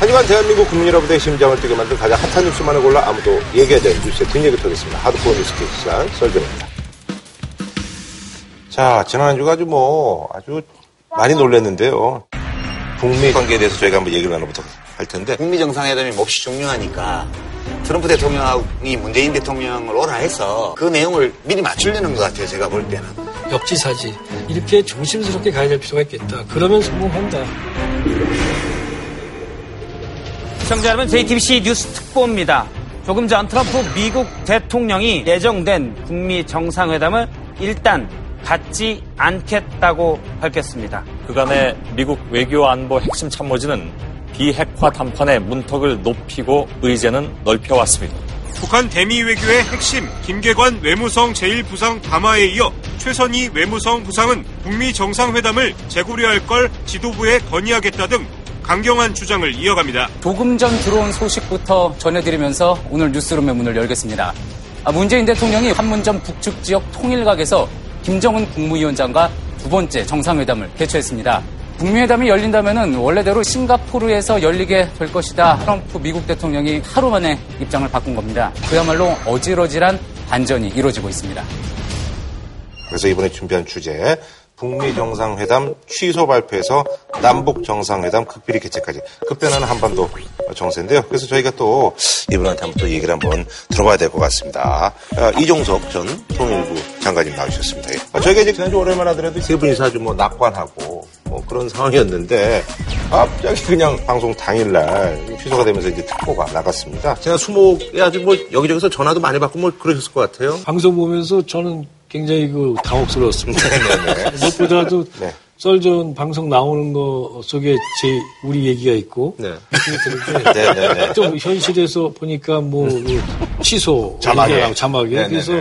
하지만 대한민국 국민 여러분의 심장을 뛰게 만든 가장 핫한 뉴스만을 골라 아무도 얘기하지 않는 뉴스의 뒷얘기 터겠습니다. 하드코어 뉴스 시간 썰전입니다. 자, 지난 한 주가 아주 뭐, 아주 많이 놀랐는데요. 북미 관계에 대해서 저희가 한번 얘기를 나눠보도록 할 텐데. 북미 정상회담이 몹시 중요하니까 트럼프 대통령이 문재인 대통령을 오라 해서 그 내용을 미리 맞추려는 것 같아요. 제가 볼 때는. 역지사지. 이렇게 조심스럽게 가야 될 필요가 있겠다. 그러면 성공한다. 시청자 여러분, JTBC 뉴스 특보입니다. 조금 전 트럼프 미국 대통령이 예정된 북미 정상회담을 일단 갖지 않겠다고 밝혔습니다. 그간의 미국 외교 안보 핵심 참모진은 비핵화 담판의 문턱을 높이고 의제는 넓혀왔습니다. 북한 대미 외교의 핵심 김계관 외무성 제1부상 담화에 이어 최선희 외무성 부상은 북미 정상회담을 재고려할 걸 지도부에 건의하겠다 등 강경한 주장을 이어갑니다. 조금 전 들어온 소식부터 전해드리면서 오늘 뉴스룸의 문을 열겠습니다. 아, 문재인 대통령이 판문점 북측 지역 통일각에서 김정은 국무위원장과 두 번째 정상회담을 개최했습니다. 북미 회담이 열린다면 원래대로 싱가포르에서 열리게 될 것이다. 트럼프 미국 대통령이 하루 만에 입장을 바꾼 겁니다. 그야말로 어질어질한 반전이 이루어지고 있습니다. 그래서 이번에 준비한 주제 북미 정상회담 취소 발표에서 남북 정상회담 극비리 개최까지 급변하는 한반도 정세인데요. 그래서 저희가 또 이분한테 한번 또 얘기를 한번 들어봐야 될 것 같습니다. 아, 이종석 전 통일부 장관님 나오셨습니다. 아, 저희가 이제 지난주 월요일만 하더라도 세 분이서 아주 뭐 낙관하고 뭐 그런 상황이었는데 갑자기 그냥 방송 당일날 취소가 되면서 이제 특보가 나갔습니다. 제가 수목에 아주 뭐 여기저기서 전화도 많이 받고 뭐 그러셨을 것 같아요. 방송 보면서 저는 굉장히 그 당혹스러웠습니다. 네네네. 무엇보다도 네. 썰전 방송 나오는 거 속에 제 우리 얘기가 있고 네. 또 현실에서 보니까 뭐그 취소 자막에. 자막에 네네네. 그래서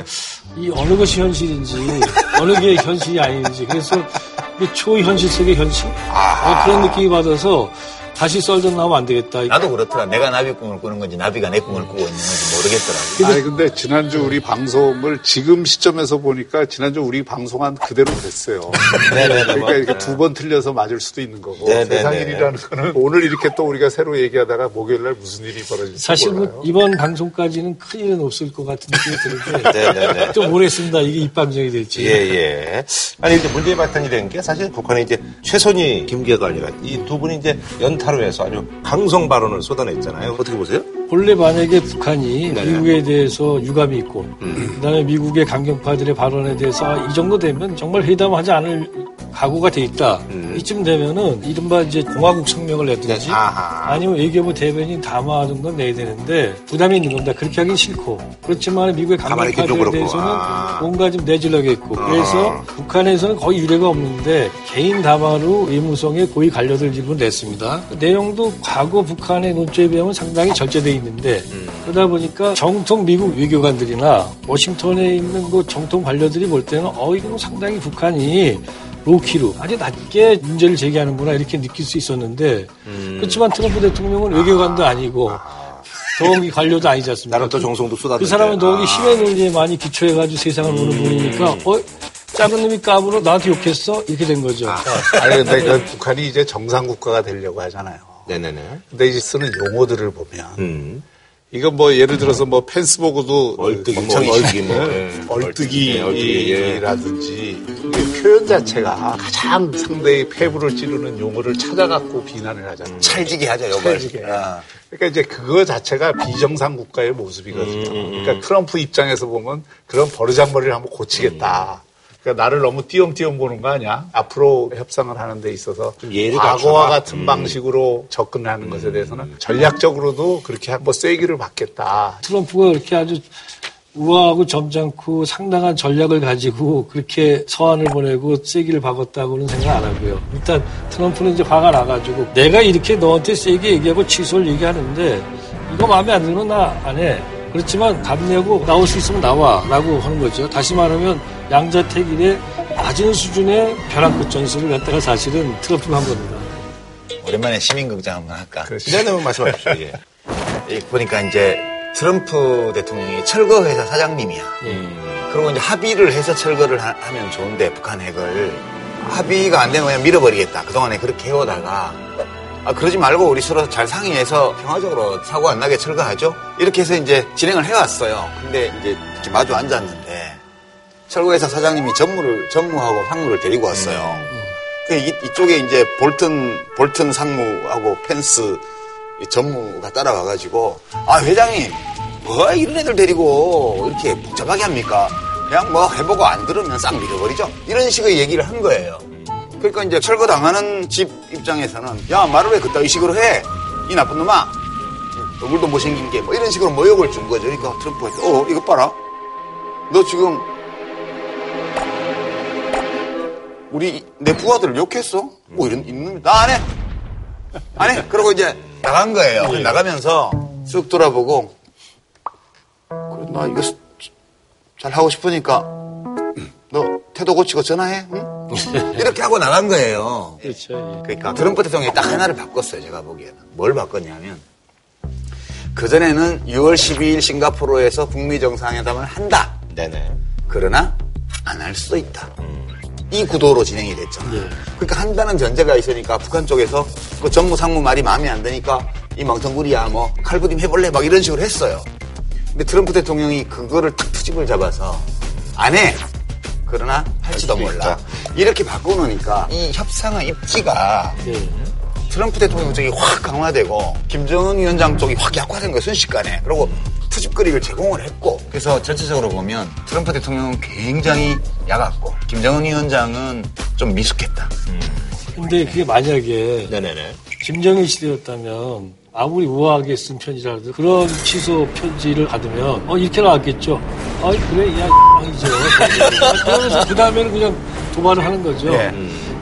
이 어느 것이 현실인지 어느 게 현실이 아닌지 그래서 이 초현실 속의 현실. 어, 그런 느낌이 받아서 다시 썰전 나오면 안 되겠다. 나도 그렇더라. 내가 나비 꿈을 꾸는 건지 나비가 내 꿈을 꾸고 있는 건지 모르겠더라고. 아니 근데 지난주 우리 방송을 지금 시점에서 보니까 지난주 우리 방송한 그대로 됐어요. 네네네. 그러니까 이렇게 두 번 틀려서 맞을 수도 있는 거고 네네네. 세상 일이라는 거는 오늘 이렇게 또 우리가 새로 얘기하다가 목요일 날 무슨 일이 벌어질지 사실 몰라요. 뭐 이번 방송까지는 큰 일은 없을 것 같은 느낌이 드는데 네네네. 좀 모르겠습니다. 이게 입방정이 될지. 예, 예. 아니, 이제 문제의 발단이 된 게 사실 북한의 이제 최선희, 김계관이라 이 두 분이 이제 연타 로 해서 아주 강성 발언을 쏟아냈잖아요. 어떻게 보세요? 본래 만약에 북한이 네네. 미국에 대해서 유감이 있고 그다음에 미국의 강경파들의 발언에 대해서 아, 이 정도 되면 정말 회담하지 않을 각오가 돼 있다. 이쯤 되면은 이른바 이제 공화국 성명을 내든지 네, 아하. 아니면 외교부 대변인 담화하는 건 내야 되는데 부담이 있는 겁니다. 그렇게 하긴 싫고 그렇지만 미국의 그렇고. 대해서는 아. 뭔가 좀 내질러겠고 그래서 북한에서는 거의 유례가 없는데 개인 담화로 외무성에 고위 관료들 일부를 냈습니다. 그 내용도 과거 북한의 논조에 비하면 상당히 절제돼 있는데 그러다 보니까 정통 미국 외교관들이나 워싱턴에 있는 그 정통 관료들이 볼 때는 어 이거 상당히 북한이 로키로 아주 낮게 문제를 제기하는구나 이렇게 느낄 수 있었는데 그렇지만 트럼프 대통령은 외교관도 아니고 더욱이 관료도 아니지 않습니까? 나는 또 정성도. 그 사람은 더욱이 아. 힘의 논리에 많이 기초해가지고 세상을 보는 분이니까 어 작은 놈이 까불어 나한테 욕했어 이렇게 된 거죠. 아니 근데 그 북한이 이제 정상 국가가 되려고 하잖아요. 네네네. 근데 이제 쓰는 용어들을 보면 음. 이거 뭐 예를 들어서 뭐 펜스 보고도 얼뜨기, 뭐, 얼뜨기, 뭐. 예. 얼뜨기라든지 이게 표현 자체가 가장 상대의 폐부를 찌르는 용어를 찾아갖고 비난을 하잖아요. 찰지게 하죠, 요걸. 찰지게. 아. 그러니까 이제 그거 자체가 비정상 국가의 모습이거든요. 그러니까 트럼프 입장에서 보면 그런 버르장머리를 한번 고치겠다. 그러니까 나를 너무 띄엄띄엄 보는 거 아니야? 앞으로 협상을 하는 데 있어서 좀 예를 과거와 갖춰라. 같은 방식으로 접근하는 것에 대해서는 전략적으로도 그렇게 한번 쐐기를 받겠다. 트럼프가 그렇게 아주 우아하고 점잖고 상당한 전략을 가지고 그렇게 서한을 보내고 세기를 박았다고는 생각 안 하고요. 일단 트럼프는 이제 화가 나가지고 내가 이렇게 너한테 세게 얘기하고 취소를 얘기하는데 이거 마음에 안 들면 나 안 해. 그렇지만 답내고 나올 수 있으면 나와 라고 하는 거죠. 다시 말하면 양자택일의 낮은 수준의 벼랑 끝 전술을 갖다가 사실은 트럼프가 한 겁니다. 오랜만에 시민극장 한번 할까? 네네, 말씀하십시오. 예. 이 보니까 이제 트럼프 대통령이 철거 회사 사장님이야. 그리고 이제 합의를 해서 철거를 하, 면 좋은데 북한 핵을 합의가 안 되면 그냥 밀어버리겠다. 그동안에 그렇게 해오다가 아, 그러지 말고 우리 서로 잘 상의해서 평화적으로 사고 안 나게 철거하죠. 이렇게 해서 이제 진행을 해왔어요. 근데 이제 이렇게 마주 앉았는데 철거회사 사장님이 전무를 전무하고 상무를 데리고 왔어요. 그 이, 이쪽에 이제 볼튼 볼튼 상무하고 펜스 이 전무가 따라와 가지고 아 회장님 뭐 이런 애들 데리고 이렇게 복잡하게 합니까? 그냥 뭐 해보고 안 들으면 싹 밀어버리죠. 이런 식의 얘기를 한 거예요. 그러니까 이제 철거 당하는 집 입장에서는 야 말을 왜 그따위 식으로 해? 이 나쁜 놈아. 얼굴도 못생긴 게 뭐 이런 식으로 모욕을 준 거죠. 그러니까 트럼프가 어 이거 봐라. 너 지금 우리 내 부하들을 욕했어? 뭐 이런 있는 나안 해. 안 해. 그러고 이제 나간 거예요. 나가면서 쑥 돌아보고 그래, 나 이거 잘 하고 싶으니까 너 태도 고치고 전화해. 응? 이렇게 하고 나간 거예요. 그렇죠. 예. 그러니까 트럼프 대통령이 딱 하나를 바꿨어요. 제가 보기에는. 뭘 바꿨냐면 그 전에는 6월 12일 싱가포르에서 북미 정상회담을 한다. 네네. 그러나 안 할 수도 있다. 이 구도로 진행이 됐잖아요. 그러니까 한다는 전제가 있으니까 북한 쪽에서 그 정무 상무 말이 마음에 안 드니까 이 멍텅구리야 뭐 칼부림 해볼래 막 이런 식으로 했어요. 근데 트럼프 대통령이 그거를 탁 트집을 잡아서 안 해. 그러나 할지도 몰라. 있다. 이렇게 바꿔놓으니까 이 협상의 입지가 예. 트럼프 대통령 쪽이 확 강화되고 김정은 위원장 쪽이 확 약화된 거예요 순식간에 그리고 투집거리를 제공을 했고 그래서 전체적으로 보면 트럼프 대통령은 굉장히 약았고 김정은 위원장은 좀 미숙했다 근데 그게 만약에 네네네. 김정일 시대였다면 아무리 우아하게 쓴 편지라도 그런 취소 편지를 받으면 어 이렇게 나왔겠죠. 아 그래 야 이죠. 그러면서 그 다음에는 그냥 도발을 하는 거죠. 예.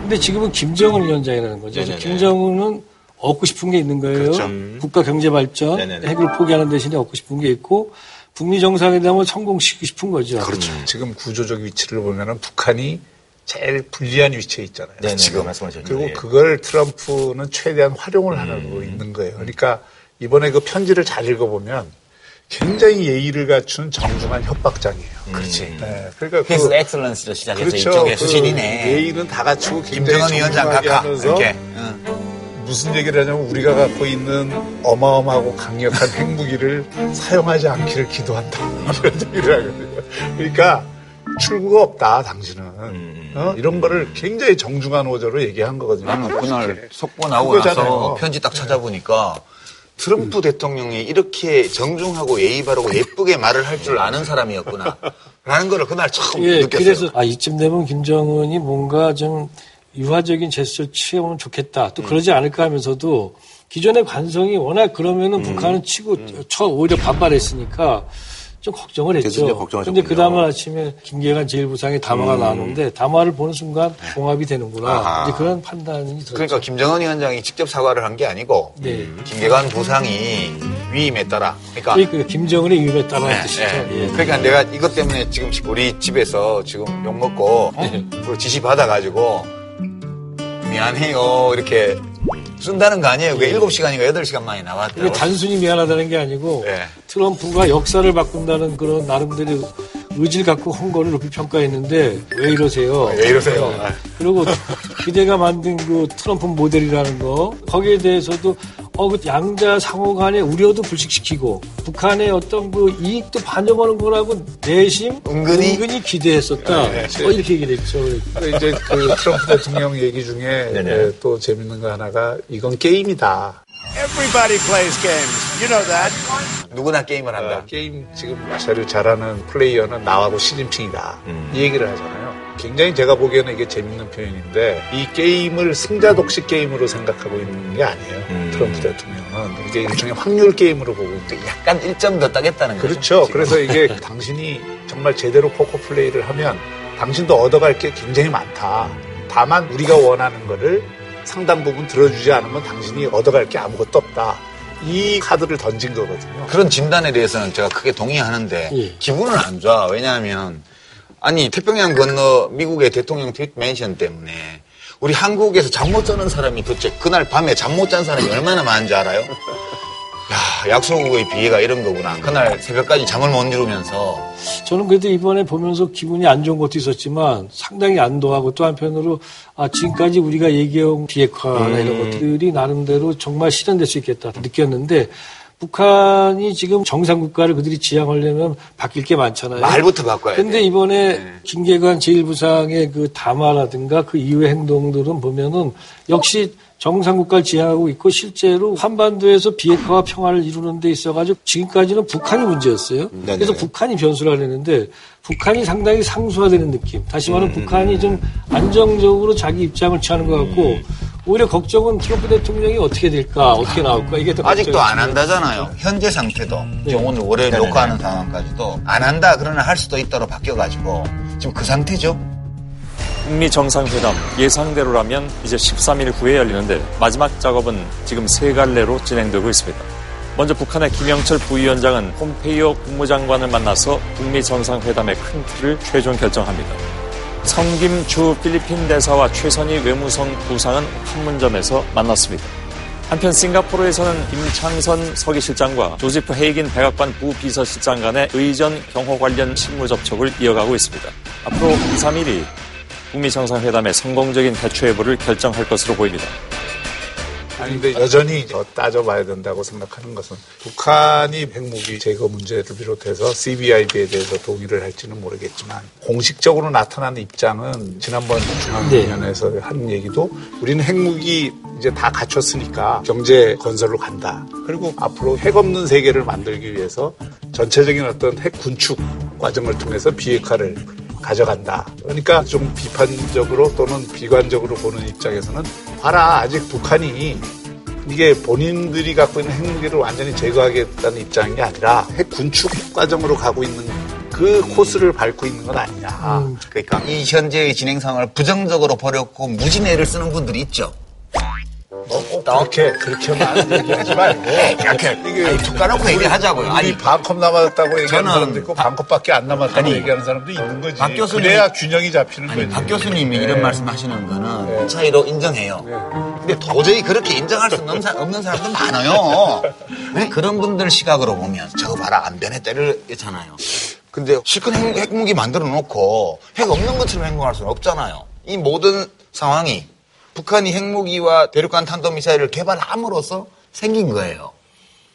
근데 지금은 김정은 위원장이라는 거죠. 네네네. 김정은은 얻고 싶은 게 있는 거예요. 그렇죠. 국가 경제 발전, 네네네. 핵을 포기하는 대신에 얻고 싶은 게 있고 북미 정상회담을 성공시키고 싶은 거죠. 그렇죠. 지금 구조적 위치를 보면은 북한이 제일 불리한 위치에 있잖아요. 네네. 지금 말씀하셨죠. 그리고 예. 그걸 트럼프는 최대한 활용을 하고 있는 거예요. 그러니까 이번에 그 편지를 잘 읽어보면 굉장히 예의를 갖춘 정중한 협박장이에요. 그렇지. 네. 그러니까 그, 피스 엑셀런스로 시작해서 그렇죠. 이쪽에 그 수신이네 예의는 다 갖추고 김정은 위원장 각하 이렇게 응. 무슨 얘기를 하냐면 우리가 갖고 있는 어마어마하고 강력한 핵무기를 사용하지 않기를 기도한다. 이런 얘기를 하거든요. 그러니까 출구가 없다, 당신은. 어? 이런 거를 굉장히 정중한 어조로 얘기한 거거든요. 나는 그날 속보 나오고. 나서 편지 딱 찾아보니까 트럼프 대통령이 이렇게 정중하고 예의 바르고 예쁘게 말을 할 줄 아는 사람이었구나. 라는 거를 그날 처음 예, 느꼈어요. 그래서 아 이쯤 되면 김정은이 뭔가 좀 유화적인 제스처를 취해보면 좋겠다. 음. 또 그러지 않을까 하면서도 기존의 관성이 워낙 그러면은 음. 북한은 치고 쳐 오히려 반발했으니까 좀 걱정을 했죠. 근데 그 다음날 아침에 김계관 제일부상의 담화가 나왔는데 담화를 보는 순간 봉합이 되는구나. 음. 아하. 이제 그런 판단이 들었죠. 그러니까 김정은 위원장이 직접 사과를 한 게 아니고 네. 김계관 부상이 위임에 따라 그러니까 그러니까 김정은의 이름에 따라 네, 뜻이죠. 네. 예. 그러니까 내가 이것 때문에 지금 우리 집에서 지금 욕 먹고 네. 어? 지시 받아가지고 미안해요 이렇게 쓴다는 거 아니에요? 그게 7시간인가 8시간 만에 이게 나왔대요. 단순히 미안하다는 게 아니고 네. 트럼프가 역사를 바꾼다는 그런 나름대로 의지를 갖고 한 거를 높이 평가했는데 왜 이러세요? 왜 이러세요? 네. 그리고 기대가 만든 그 트럼프 모델이라는 거 거기에 대해서도 어, 그 양자 상호 간의 우려도 불식시키고 북한의 어떤 그 이익도 반영하는 거라고 내심 은근히? 기대했었다. 네, 어, 이렇게 얘기를 했죠. 이제 그 트럼프 대통령 얘기 중에 에, 또 재밌는 거 하나가 이건 게임이다. Everybody plays games. You know that. 누구나 게임을 한다. 게임 지금 제일 잘하는 플레이어는 나하고 시진핑이다. 이 얘기를 하잖아요. 굉장히 제가 보기에는 이게 재밌는 표현인데 이 게임을 승자 독식 게임으로 생각하고 있는 게 아니에요. 트럼프 대통령은 이게 일종의 확률 게임으로 보고 있는. 약간 1점 더 따겠다는 거죠. 그렇죠. 지금. 그래서 이게 당신이 정말 제대로 포커 플레이를 하면 당신도 얻어갈 게 굉장히 많다. 다만 우리가 원하는 거를 상당 부분 들어주지 않으면 당신이 얻어갈 게 아무것도 없다. 이 카드를 던진 거거든요. 그런 진단에 대해서는 제가 크게 동의하는데 예. 기분은 안 좋아. 왜냐하면 아니 태평양 건너 미국의 대통령 트윗 맨션 때문에 우리 한국에서 잠 못 자는 사람이 도대체 그날 밤에 잠 못 잔 사람이 얼마나 많은지 알아요? 야 약소국의 비애가 이런 거구나. 그날 새벽까지 잠을 못 이루면서 저는 그래도 이번에 보면서 기분이 안 좋은 것도 있었지만 상당히 안도하고 또 한편으로 아, 지금까지 우리가 얘기해온 비핵화나 이런 것들이 나름대로 정말 실현될 수 있겠다 느꼈는데 북한이 지금 정상 국가를 그들이 지향하려면 바뀔 게 많잖아요. 말부터 바꿔야 돼. 근데 이번에 김계관 제1부상의 그 담화라든가 그 이후의 행동들은 보면은 역시 정상국가를 지향하고 있고 실제로 한반도에서 비핵화와 평화를 이루는 데 있어가지고 지금까지는 북한이 문제였어요. 그래서 북한이 변수를 하려는데 북한이 상당히 상수화되는 느낌. 다시 말하면 북한이 좀 안정적으로 자기 입장을 취하는 것 같고 오히려 걱정은 트럼프 대통령이 어떻게 될까, 어떻게 나올까 이게 더 아직도. 안 한다잖아요. 현재 상태도 네. 지금 오늘 월요일 녹화하는 상황까지도 안 한다 그러나 할 수도 있다로 바뀌어가지고 지금 그 상태죠. 북미 정상회담 예상대로라면 이제 13일 후에 열리는데 마지막 작업은 지금 세 갈래로 진행되고 있습니다. 먼저 북한의 김영철 부위원장은 폼페이오 국무장관을 만나서 북미 정상회담의 큰 틀을 최종 결정합니다. 성김 주 필리핀 대사와 최선희 외무성 부상은 판문점에서 만났습니다. 한편 싱가포르에서는 김창선 서기실장과 조지프 헤이긴 백악관 부비서실장 간의 의전 경호 관련 실무 접촉을 이어가고 있습니다. 앞으로 2, 3일이 북미 정상회담의 성공적인 개최 여부를 결정할 것으로 보입니다. 아니 근데 여전히 더 따져봐야 된다고 생각하는 것은 북한이 핵무기 제거 문제를 비롯해서 CBIB에 대해서 동의를 할지는 모르겠지만 공식적으로 나타난 입장은 지난번 중앙위원회에서 한 얘기도 우리는 핵무기 이제 다 갖췄으니까 경제 건설로 간다. 그리고 앞으로 핵 없는 세계를 만들기 위해서 전체적인 어떤 핵 군축 과정을 통해서 비핵화를 가져간다. 그러니까 좀 비판적으로 또는 비관적으로 보는 입장에서는 봐라 아직 북한이 이게 본인들이 갖고 있는 핵무기를 완전히 제거하겠다는 입장이 아니라 핵 군축 과정으로 가고 있는 그 코스를 밟고 있는 건 아니냐. 그러니까 이 현재의 진행 상황을 부정적으로 버렸고 무진애를 쓰는 분들이 있죠. 꼭 그렇게 그렇게만 얘기하지 말고 이렇게 이게 툭 까놓고 얘기하자고요. 아니 아니 반컵 남았다고 얘기하는 저는 사람도 있고 반컵밖에 안 남았다고 아니, 얘기하는 사람도 있는 거지. 박 교수님이- 그래야 균형이 잡히는 아니, 거지. 박 교수님이 네. 이런 말씀 하시는 거는 차이로 인정해요. 근데 도저히 그렇게 인정할 수 없는, 사, 없는 사람도 많아요. 네? 그런 분들 시각으로 보면 저거 봐라 안 변해 때리잖아요. 근데 실컷 핵, 핵무기 만들어 놓고 핵 없는 것처럼 행동할 수는 없잖아요. 이 모든 상황이 북한이 핵무기와 대륙간 탄도미사일을 개발함으로써 생긴 거예요.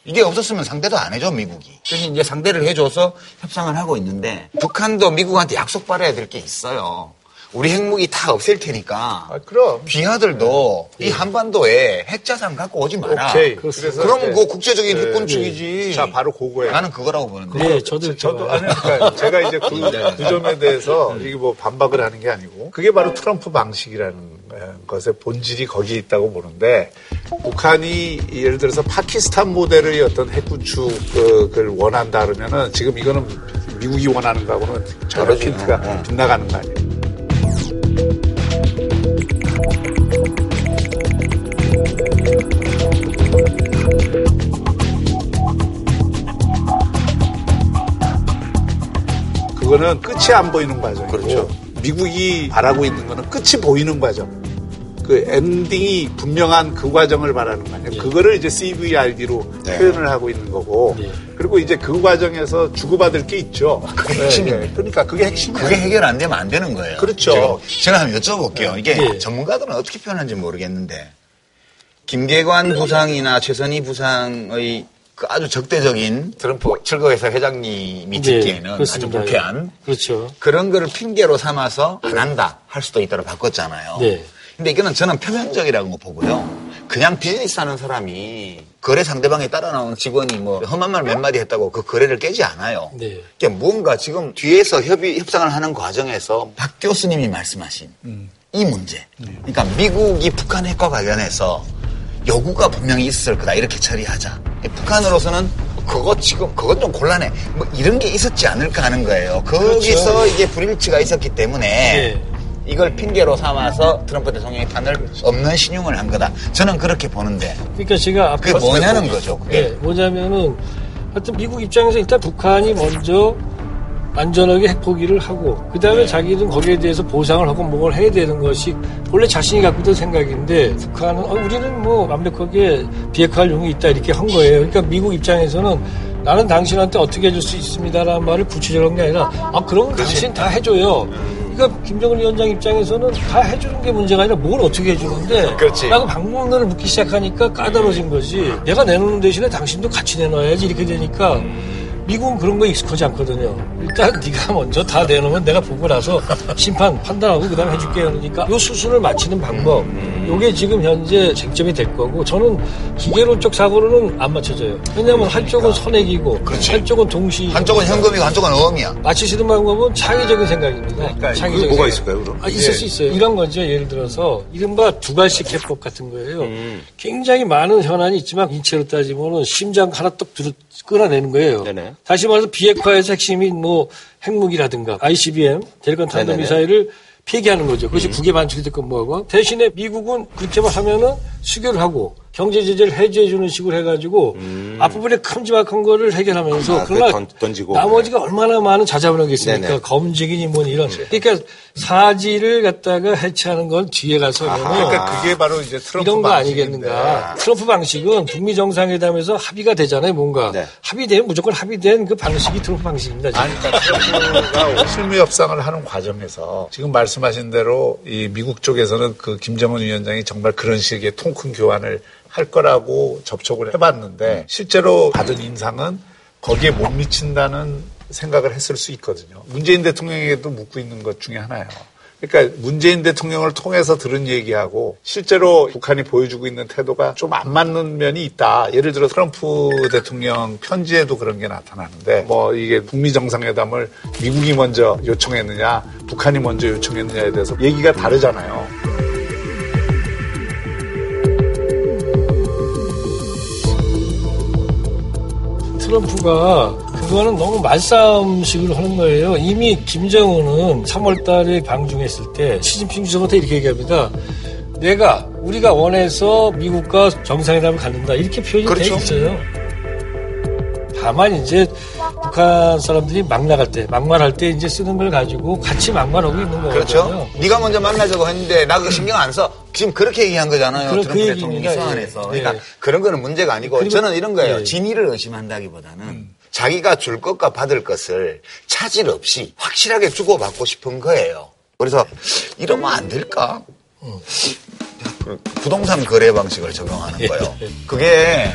이게 없었으면 상대도 안 해줘, 미국이. 그래서 이제 상대를 해줘서 협상을 하고 있는데, 북한도 미국한테 약속 받아야 될 게 있어요. 우리 핵무기 다 없앨 테니까. 아, 그럼. 비하들도 이 한반도에 핵자산 갖고 오지 마라. 오케이. 그래서 그럼 그거 국제적인 네. 핵군축이지. 자, 바로 그거예요. 나는 그거라고 보는데. 네, 저도 저도 아니 그러니까 제가 이제 그, 그 점에 대해서 이게 뭐 반박을 하는 게 아니고 그게 바로 트럼프 방식이라는 것의 본질이 거기에 있다고 보는데 북한이 예를 들어서 파키스탄 모델의 어떤 핵구축을 원한다 그러면은 지금 이거는 미국이 원하는 거하고는 전혀. 핀트가 어. 빗나가는 거 아니에요. 그거는 끝이 안 보이는 과정이고 그렇죠. 미국이 바라고 있는 거는 끝이 보이는 과정. 그 엔딩이 분명한 그 과정을 바라는 거 아니에요. 그거를 이제 CVRD로 네. 표현을 하고 있는 거고. 네. 그리고 이제 그 과정에서 주고받을 게 있죠. 그게 네, 핵심입니다. 네. 그러니까 그게 핵심이에요. 그게 해결 안 되면 안 되는 거예요. 그렇죠. 지금 제가 한번 여쭤볼게요. 이게 네. 전문가들은 어떻게 표현하는지 모르겠는데 김계관 부상이나 최선희 부상의 그 아주 적대적인 트럼프 철거회사 회장님이 듣기에는 아주 그렇습니다. 불쾌한 그렇죠. 그런 거를 핑계로 삼아서 안 한다 할 수도 있다고 바꿨잖아요. 네. 근데 이거는 저는 표면적이라고 보고요. 그냥 비즈니스 하는 사람이 거래 상대방에 따라 나오는 직원이 뭐 험한 말 몇 마디 했다고 그 거래를 깨지 않아요. 네. 그러니까 뭔가 지금 뒤에서 협의, 협상을 하는 과정에서 박 교수님이 말씀하신 이 문제. 그러니까 미국이 북한 핵과 관련해서 요구가 분명히 있을 거다. 이렇게 처리하자. 북한으로서는 그거 지금, 그건 좀 곤란해. 뭐 이런 게 있었지 않을까 하는 거예요. 거기서 이게 불일치가 있었기 때문에 네. 이걸 핑계로 삼아서 트럼프 대통령이 판을 없는 신용을 한 거다. 저는 그렇게 보는데. 그러니까 제가 앞에 그게 뭐냐는 거죠, 그게. 네, 뭐냐면은 하여튼 미국 입장에서 일단 북한이 먼저 안전하게 핵 포기를 하고 그 다음에 자기는 거기에 대해서 보상을 하고 뭘 해야 되는 것이 원래 자신이 갖고 있던 생각인데 북한은 어, 우리는 뭐 완벽하게 비핵화할 용이 있다 이렇게 한 거예요. 그러니까 미국 입장에서는 나는 당신한테 어떻게 해줄 수 있습니다라는 말을 구체적으로 한게 아니라 아 그러면 당신 다 해줘요. 그러니까 김정은 위원장 입장에서는 다 해주는 게 문제가 아니라 뭘 어떻게 해주는데 그렇지. 라고 방문을 묻기 시작하니까 까다로워진 거지 내가 내놓는 대신에 당신도 같이 내놔야지 이렇게 되니까 미국은 그런 거 익숙하지 않거든요. 일단 네가 먼저 다 내놓으면 내가 보고 나서 심판 판단하고 그다음에 해줄게 그러니까 요 수순을 맞추는 방법 요게 지금 현재 쟁점이 될 거고 저는 기계론적 사고로는 안 맞춰져요. 왜냐하면 한쪽은 선액이고 한쪽은 동시 한쪽은 현금이고 한쪽은 어음이야. 맞추시는 방법은 창의적인 생각입니다. 창의적인 뭐가 생각. 있을까요, 그럼? 아, 있을 수 있어요. 이런 거죠. 예를 들어서 이른바 두발식 해법 같은 거예요. 굉장히 많은 현안이 있지만 인체로 따지면은 심장 하나 떡 들어 끌어내는 거예요. 네네. 다시 말해서 비핵화에서 핵심이 뭐 핵무기라든가 ICBM 대륙간 탄도. 미사일을 폐기하는 거죠. 그것이 국외 반출이 됐건 뭐하고 대신에 미국은 그렇게만 하면은 수교를 하고 경제 제재를 해제해 주는 식으로 해가지고 앞부분에 큼지막한 거를 해결하면서 음. 아, 그러나 그걸 던- 던지고. 나머지가 얼마나 많은 자자분하게 있습니까? 네네. 검증이니 뭐니 이런. 그러니까 사지를 갖다가 해체하는 건 뒤에 가서 는 그러니까 그게 바로 이제 트럼프 이런 거 방식인데. 아니겠는가. 트럼프 방식은 북미 정상회담에서 합의가 되잖아요, 뭔가. 네. 합의되면 무조건 합의된 그 방식이 트럼프 방식입니다. 지금. 아니, 그러니까 트럼프가 실무 협상을 하는 과정에서 지금 말씀하신 대로 이 미국 쪽에서는 그 김정은 위원장이 정말 그런 식의 통큰 교환을 할 거라고 접촉을 해봤는데 실제로 받은 인상은 거기에 못 미친다는 생각을 했을 수 있거든요. 문재인 대통령에게도 묻고 있는 것 중에 하나예요. 그러니까 문재인 대통령을 통해서 들은 얘기하고 실제로 북한이 보여주고 있는 태도가 좀 안 맞는 면이 있다. 예를 들어 트럼프 대통령 편지에도 그런 게 나타나는데 뭐 이게 북미 정상회담을 미국이 먼저 요청했느냐, 북한이 먼저 요청했느냐에 대해서 얘기가 다르잖아요. 트럼프가 그거는 너무 말싸움식으로 하는 거예요. 이미 김정은은 3월 달에 방중했을 때 시진핑 주석한테 이렇게 얘기합니다. 내가 우리가 원해서 미국과 정상회담을 갖는다 이렇게 표현이 그렇죠. 돼 있어요. 다만 이제 북한 사람들이 막 나갈 때 막말할 때 이제 쓰는 걸 가지고 같이 막말하고 있는 거거든요. 그렇죠. 네가 먼저 만나자고 했는데 나 그거 신경 안 써. 지금 그렇게 얘기한 거잖아요. 그런- 트럼프 그 대통령이. 서한에서. 예. 그러니까 예. 그런 거는 문제가 아니고 그리고- 저는 이런 거예요. 예. 진위를 의심한다기보다는 자기가 줄 것과 받을 것을 차질 없이 확실하게 주고받고 싶은 거예요. 그래서 이러면 안 될까? 그 부동산 거래 방식을 적용하는 거예요. 그게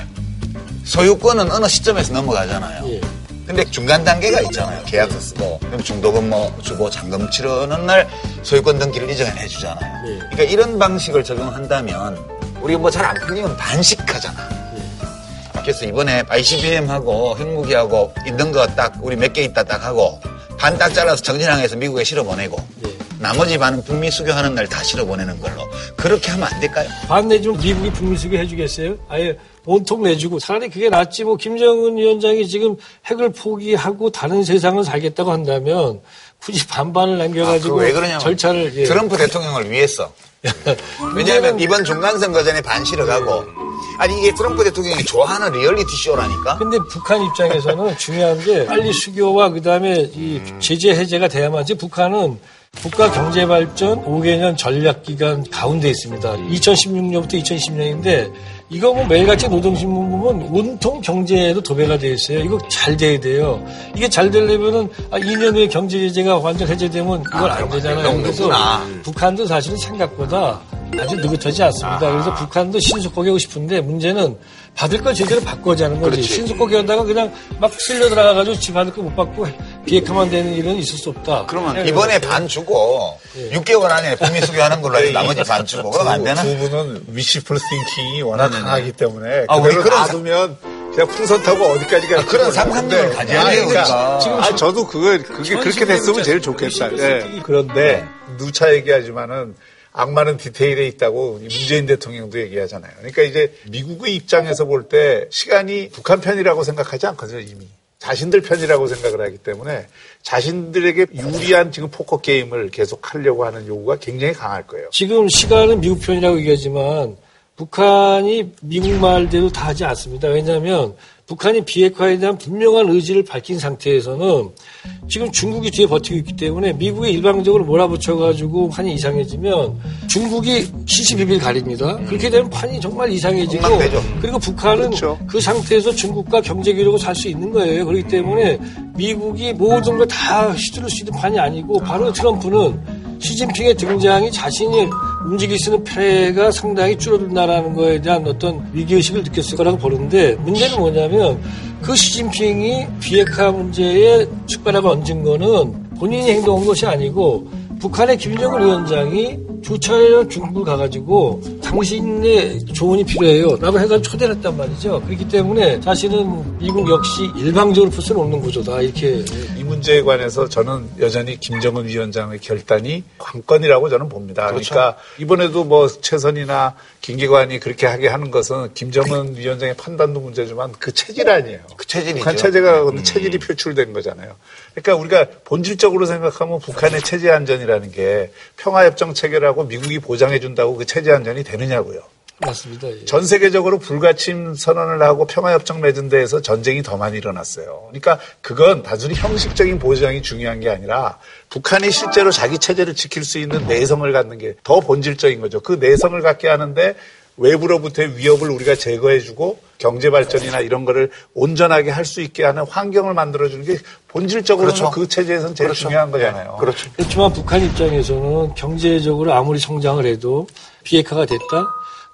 소유권은 어느 시점에서 넘어가잖아요. 예. 근데 중간 단계가 있잖아요. 계약서 쓰고 그럼 중도금 뭐 주고 잔금 치르는 날 소유권 등기를 이전해 주잖아요. 예. 그러니까 이런 방식을 적용한다면 우리 뭐 잘 안 풀리면 반씩하잖아. 그래서 이번에 ICBM하고 핵무기하고 있는 거 딱 우리 몇 개 있다 딱 하고 반 딱 잘라서 정진항에서 미국에 실어 보내고 예. 나머지 반은 북미 수교하는 날 다 실어 보내는 걸로 그렇게 하면 안 될까요? 반 내주면 미국이 북미 수교 해주겠어요? 아예 온통 내주고 차라리 그게 낫지 뭐 김정은 위원장이 지금 핵을 포기하고 다른 세상을 살겠다고 한다면 굳이 반반을 아, 남겨가지고 그러냐면 절차를 예. 트럼프 대통령을 위해서 왜냐하면 이번 중간 선거 전에 반 실어가고 아니 이게 트럼프 대통령이 좋아하는 리얼리티 쇼라니까 근데 북한 입장에서는 중요한 게 빨리 수교와 그다음에 이 제재 해제가 돼야만 지 북한은 국가 경제 발전 5개년 전략 기간 가운데 있습니다. 2016년부터 2010년인데 이거 뭐 매일같이 노동신문 보면 온통 경제에도 도배가 돼 있어요. 이거 잘 돼야 돼요. 이게 잘 되려면은 아, 2년 후에 경제 제재가 완전 해제되면 이건 안 되잖아요. 그래서. 북한도 사실은 생각보다 아주 느긋하지 않습니다. 그래서 북한도 신속하게 하고 싶은데 문제는 받을 걸 제대로 바꿔야 하는 거지. 신속하게 하다가 그냥 막 쓸려 들어가가지고 지 받을 거 못 받고 비핵화만 되는 일은 있을 수 없다. 그러면 그냥 이번에. 반 주고 6개월 안에 북미 수교하는 걸로 해서 나머지 반 주고 그럼 안 되나? 두 분은 위시풀 띵킹이 워낙 강하기 때문에 아, 우리 그대로 그런 놔두면 그냥 풍선 타고 어디까지 갈지 그런 모르겠는데. 상상력을 가져야 돼요, 그러니까. 지금 아, 저도 그거 그게 그렇게 됐으면 제일 좋겠다. 예. 그런데 누차 얘기하지만은 악마는 디테일에 있다고 문재인 대통령도 얘기하잖아요. 그러니까 이제 미국의 입장에서 볼 때 시간이 북한 편이라고 생각하지 않거든요, 이미. 자신들 편이라고 생각을 하기 때문에 자신들에게 유리한 지금 포커 게임을 계속 하려고 하는 요구가 굉장히 강할 거예요. 지금 시간은 미국 편이라고 얘기하지만 북한이 미국 말대로 다 하지 않습니다. 왜냐하면 북한이 비핵화에 대한 분명한 의지를 밝힌 상태에서는 지금 중국이 뒤에 버티고 있기 때문에 미국이 일방적으로 몰아붙여가지고 판이 이상해지면 중국이 시시비비를 가립니다. 그렇게 되면 판이 정말 이상해지고 엉망되죠. 그리고 북한은 그렇죠. 그 상태에서 중국과 경제 기록을 살 수 있는 거예요. 그렇기 때문에 미국이 모든 걸 다 휘두를 수 있는 판이 아니고 바로 트럼프는 시진핑의 등장이 자신이 움직일 수 있는 패가 상당히 줄어든다라는 거에 대한 어떤 위기의식을 느꼈을 거라고 보는데 문제는 뭐냐면 그 시진핑이 비핵화 문제에 숟가락을 얹은 거는 본인이 행동한 것이 아니고 북한의 김정은 위원장이 주차에 중국을 가가지고 당신의 조언이 필요해요. 라고 해서 초대를 했단 말이죠. 그렇기 때문에 사실은 미국 역시 일방적으로 풀수 없는 구조다. 이렇게 이 문제에 관해서 저는 여전히 김정은 위원장의 결단이 관건이라고 저는 봅니다. 그러니까 이번에도 뭐 최선이나 김기관이 그렇게 하게 하는 것은 김정은 위원장의 판단도 문제지만 그 체질 아니에요. 그 체질이죠. 북한 체제가 근데 체질이 표출된 거잖아요. 그러니까 우리가 본질적으로 생각하면 북한의 체제 안전이라는 게 평화협정 체결하고 미국이 보장해 준다고 그 체제 안전이 되느냐고요. 맞습니다. 예. 전 세계적으로 불가침 선언을 하고 평화협정 맺은 데에서 전쟁이 더 많이 일어났어요. 그러니까 그건 단순히 형식적인 보장이 중요한 게 아니라 북한이 실제로 자기 체제를 지킬 수 있는 내성을 갖는 게 더 본질적인 거죠. 그 내성을 갖게 하는데 외부로부터의 위협을 우리가 제거해주고 경제 발전이나 이런 거를 온전하게 할 수 있게 하는 환경을 만들어주는 게 본질적으로는 그렇죠. 그 체제에서는 제일 중요한 거잖아요. 그렇죠. 그렇지만 북한 입장에서는 경제적으로 아무리 성장을 해도 비핵화가 됐다.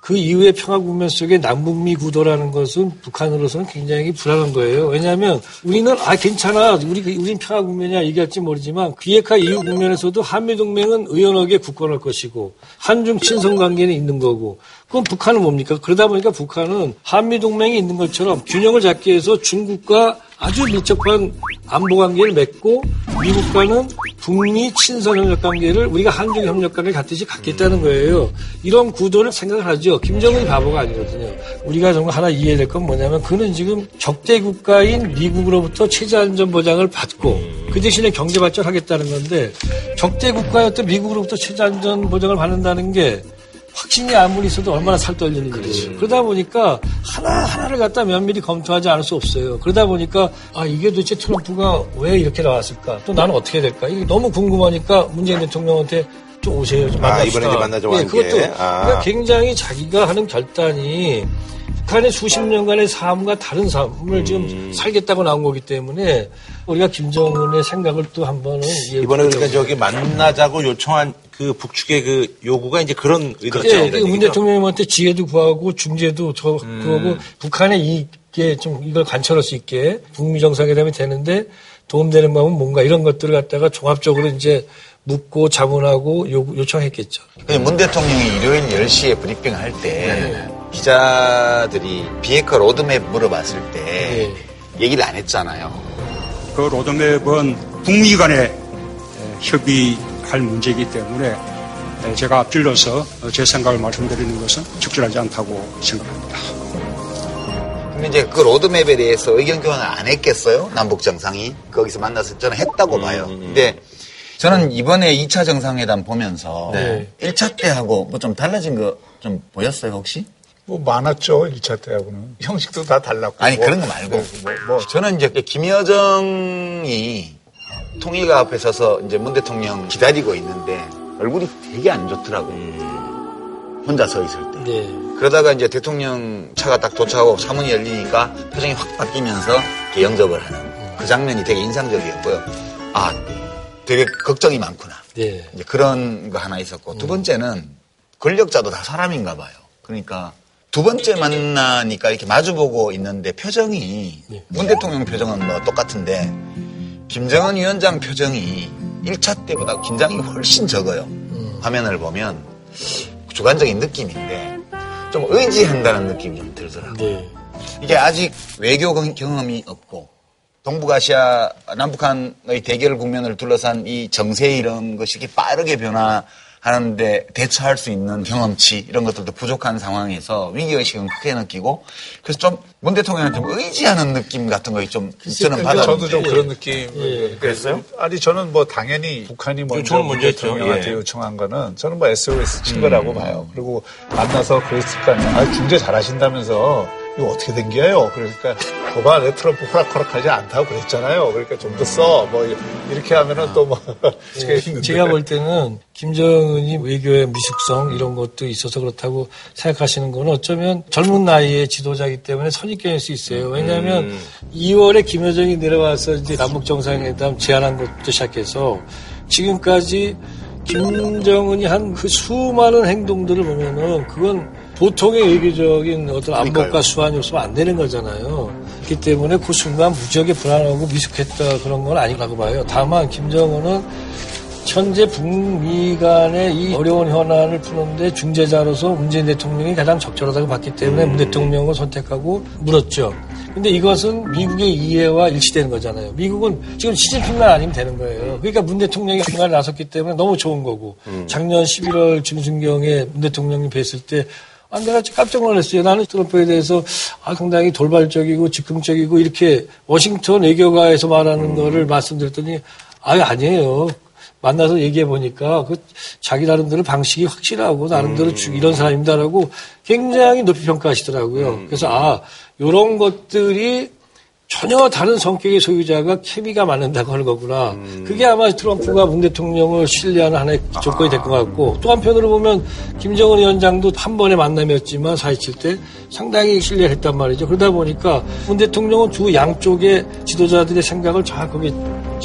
그 이후의 평화 국면 속에 남북미 구도라는 것은 북한으로서는 굉장히 불안한 거예요. 왜냐하면 우리는 아 괜찮아, 우리 우린 평화 국면이야 얘기할지 모르지만 비핵화 이후 국면에서도 한미 동맹은 의연하게 굳건할 것이고 한중 친선 관계는 있는 거고 그럼 북한은 뭡니까? 그러다 보니까 북한은 한미 동맹이 있는 것처럼 균형을 잡기 위해서 중국과 아주 밀접한 안보 관계를 맺고 미국과는 북미 친선 협력 관계를 우리가 한중 협력 관계를 갖듯이 갖겠다는 거예요. 이런 구도를 생각을 하죠. 김정은이 바보가 아니거든요. 우리가 정말 하나 이해해야 될 건 뭐냐면 그는 지금 적대 국가인 미국으로부터 체제 안전 보장을 받고 그 대신에 경제 발전하겠다는 건데 적대 국가였던 미국으로부터 체제 안전 보장을 받는다는 게 확신이 아무리 있어도 얼마나 살떨리는 일이죠. 그러다 보니까 하나하나를 갖다 면밀히 검토하지 않을 수 없어요. 그러다 보니까 아 이게 도대체 트럼프가 왜 이렇게 나왔을까? 또 나는 어떻게 될까? 이게 너무 궁금하니까 문재인 대통령한테 좀 오세요. 좀 아, 만납시다. 이번에 이제 만나자고 예, 한 게. 그것도 아. 그러니까 굉장히 자기가 하는 결단이 북한의 수십 년간의 삶과 다른 삶을 지금 음. 살겠다고 나온 거기 때문에 우리가 김정은의 생각을 또 한번은 이번에. 그러니까 저기 만나자고 요청한 그 북측의 그 요구가 이제 그런 의도죠. 예, 그문 대통령님한테 지혜도 구하고 중재도 저 그러고 북한의 이게 좀 이걸 관철할 수 있게 북미 정상회담이 되는데 도움되는 마음은 뭔가 이런 것들을 갖다가 종합적으로 이제 묻고 자문하고 요구, 요청했겠죠. 근데 문 대통령이 일요일 10시에 브리핑 할때 기자들이 비핵화 로드맵 물어봤을 때 얘기를 안 했잖아요. 그 로드맵은 북미 간에 협의 할 문제이기 때문에 제가 앞질러서 제 생각을 말씀드리는 것은 적절하지 않다고 생각합니다. 근데 이제 그 로드맵에 대해서 의견 교환을 안 했겠어요? 남북 정상이 거기서 만나서 저는 했다고 봐요. 근데 저는 이번에 2차 정상회담 보면서 네. 1차 때하고 뭐 좀 달라진 거 좀 보였어요 혹시? 뭐 많았죠. 1차 때하고는. 형식도 다 달랐고. 아니 뭐, 그런 거 말고 뭐, 뭐, 저는 이제 김여정이 통일가 앞에 서서 이제 문 대통령 기다리고 있는데 얼굴이 되게 안 좋더라고요. 혼자 서 있을 때. 네. 그러다가 이제 대통령 차가 딱 도착하고 차문이 열리니까 표정이 확 바뀌면서 이렇게 영접을 하는 그 장면이 되게 인상적이었고요. 아, 되게 걱정이 많구나. 네. 이제 그런 거 하나 있었고 두 번째는 권력자도 다 사람인가 봐요. 그러니까 두 번째 만나니까 이렇게 마주보고 있는데 표정이 문 대통령 표정은 뭐 똑같은데 김정은 위원장 표정이 1차 때보다 긴장이 훨씬 적어요. 화면을 보면 주관적인 느낌인데 좀 의지한다는 느낌이 좀 들더라고요. 네. 이게 아직 외교 경- 경험이 없고 동북아시아 남북한의 대결 국면을 둘러싼 이 정세 이런 것이 빠르게 변화 하는 하는데 대처할 수 있는 경험치 이런 것들도 부족한 상황에서 위기의식은 크게 느끼고 그래서 좀 문 대통령한테 좀 의지하는 느낌 같은 거좀 저는 근데 받아 저도 좀 그런 느낌. 예. 그랬어요? 아니 저는 뭐 당연히 북한이 먼저 했죠. 대통령한테 예. 요청한 거는 저는 뭐 SOS 친 거라고 봐요. 그리고 만나서 그랬을 거 아니에요. 아, 중재 잘하신다면서 이거 어떻게 된 거예요? 그러니까 내 트럼프 호락호락하지 않다고 그랬잖아요. 그러니까 좀 더 써. 뭐 이렇게 하면은 또뭐 제가 볼 때는 김정은이 외교의 미숙성 이런 것도 있어서 그렇다고 생각하시는 거는 어쩌면 젊은 나이의 지도자이기 때문에 선입견일 수 있어요. 왜냐하면 2월에 김여정이 내려와서 이제 남북 정상회담 제안한 것부터 시작해서 지금까지 김정은이 한 그 수많은 행동들을 보면은 그건 보통의 외교적인 어떤 안보과 수완이 없으면 안 되는 거잖아요. 그렇기 때문에 그 순간 무지하게 불안하고 미숙했다 그런 건 아니라고 봐요. 다만 김정은은 현재 북미 간의 이 어려운 현안을 푸는데 중재자로서 문재인 대통령이 가장 적절하다고 봤기 때문에 문 대통령을 선택하고 물었죠. 근데 이것은 미국의 이해와 일치되는 거잖아요. 미국은 지금 시진핑만 아니면 되는 거예요. 그러니까 문 대통령이 중간에 나섰기 때문에 너무 좋은 거고. 작년 11월 중순경에 문 대통령이 뵀을 때 아, 내가 깜짝 놀랐어요. 나는 트럼프에 대해서 아, 상당히 돌발적이고 즉흥적이고 이렇게 워싱턴 외교가에서 말하는 거를 말씀드렸더니 아, 아니에요. 만나서 얘기해 보니까 그 자기 나름대로 방식이 확실하고 나름대로 쭉 이런 사람입니다라고 굉장히 높이 평가하시더라고요. 그래서 아, 요런 것들이 전혀 다른 성격의 소유자가 케미가 맞는다고 하는 거구나. 그게 아마 트럼프가 문 대통령을 신뢰하는 하나의 조건이 될 것 같고 또 한편으로 보면 김정은 위원장도 한 번의 만남이었지만 4.27때 상당히 신뢰를 했단 말이죠. 그러다 보니까 문 대통령은 두 양쪽의 지도자들의 생각을 정확하게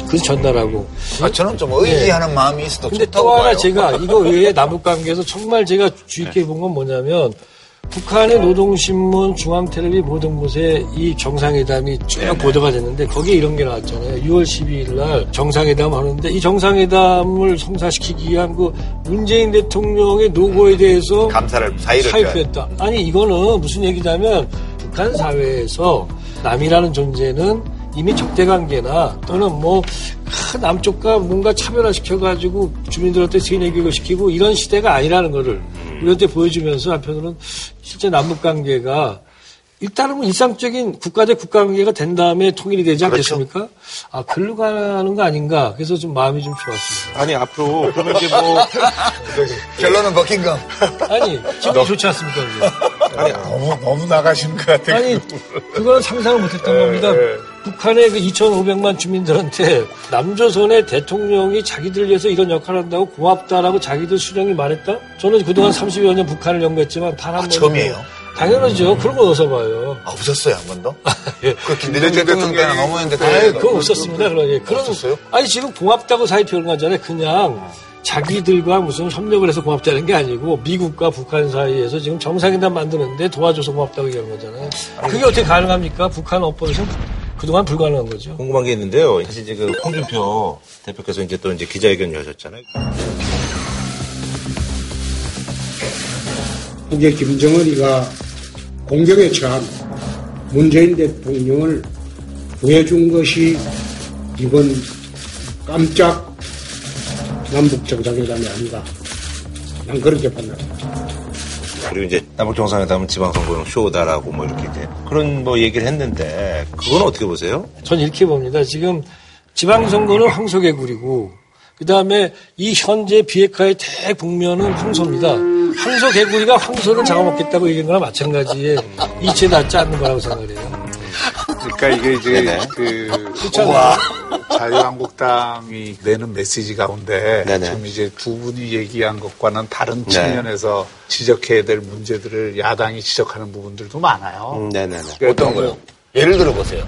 그 전달하고 아, 저는 좀 의지하는 마음이 있어도 근데 좋다고 또 하나 봐요. 제가 이거 외에 남북 관계에서 정말 제가 주의 깊게 본 건 뭐냐면 북한의 노동신문, 중앙텔레비 모든 곳에 이 정상회담이 쭉 보도가 됐는데 거기에 이런 게 나왔잖아요. 6월 12일 날 정상회담 하는데 이 정상회담을 성사시키기 위한 그 문재인 대통령의 노고에 대해서 감사를 사의를 사입했다. 아니 이거는 무슨 얘기냐면 북한 사회에서 남이라는 존재는 이미 적대 관계나 또는 뭐큰 남쪽과 뭔가 차별화 시켜가지고 주민들한테 세뇌 교육을 시키고 이런 시대가 아니라는 거를 우리한테 보여주면서 한편으로는 실제 남북 관계가 일단은 뭐 일상적인 국가 대 국가 관계가 된 다음에 통일이 되지 않겠습니까? 아, 글로 가는 거 아닌가. 그래서 좀 마음이 좀 좋았습니다. 아니 앞으로 그러면 이제 뭐 결론은 버킹엄. 아니, 기분이 좋지 않습니까? 아니 너무 너무 나가신 것 같아. 아니, 그건 상상을 못했던 겁니다. 북한의 그 2,500만 주민들한테 남조선의 대통령이 자기들 위해서 이런 역할을 한다고 고맙다라고 자기들 수령이 말했다? 저는 그동안 30여 년 북한을 연구했지만 단한 번. 처음이에요? 당연하죠. 그런 거 어디서 봐요. 아, 없었어요, 한 번도? 예. 그 김대중 대통령 때나 노무현 아니, 대통령 그거 없었습니다. 그런, 예. 그런, 없었어요? 아니, 지금 고맙다고 사이 표현한 거잖아요. 그냥 자기들과 무슨 협력을 해서 고맙다는 게 아니고 미국과 북한 사이에서 지금 정상회담 만드는데 도와줘서 고맙다고 얘기하는 거잖아요. 그게 어떻게 가능합니까? 북한 업법에서 그동안 불가능한 거죠. 궁금한 게 있는데요. 사실 이제 그 홍준표 대표께서 이제 또 이제 기자회견 여셨잖아요. 이제 김정은이가 공격에 처한 문재인 대통령을 구해준 것이 이번 깜짝 남북 정상회담이 아닌가. 난 그렇게 판단합니다. 그리고 이제 남북 정상회담은 지방선거용 쇼다라고 뭐 이렇게 이제 그런 뭐 얘기를 했는데 그건 어떻게 보세요? 전 이렇게 봅니다. 지금 지방선거는 황소개구리고 그 다음에 이 현재 비핵화의 대국면은 황소입니다. 황소 개구리가 황소를 잡아먹겠다고 얘기한 거나 마찬가지에 이치에 닿지 않는 거라고 생각을 해요. 그러니까 이게 이제 네네. 그. 자유한국당이 내는 메시지 가운데 네네. 지금 이제 두 분이 얘기한 것과는 다른 네. 측면에서 지적해야 될 문제들을 야당이 지적하는 부분들도 많아요. 음, 네네네. 그러니까 어떤 거요? 예를 들어 보세요.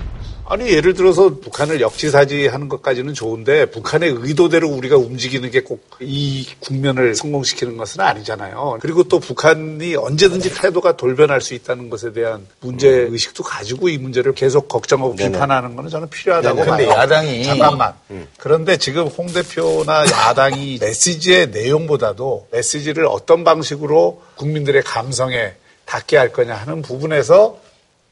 아니 예를 들어서 북한을 역지사지하는 것까지는 좋은데 북한의 의도대로 우리가 움직이는 게 꼭 이 국면을 성공시키는 것은 아니잖아요. 그리고 또 북한이 언제든지 태도가 돌변할 수 있다는 것에 대한 문제 의식도 가지고 이 문제를 계속 걱정하고 네네. 비판하는 것은 저는 필요하다고 네네. 근데 봐요. 야당이- 잠깐만. 그런데 지금 홍 대표나 야당이 메시지의 내용보다도 메시지를 어떤 방식으로 국민들의 감성에 닿게 할 거냐 하는 부분에서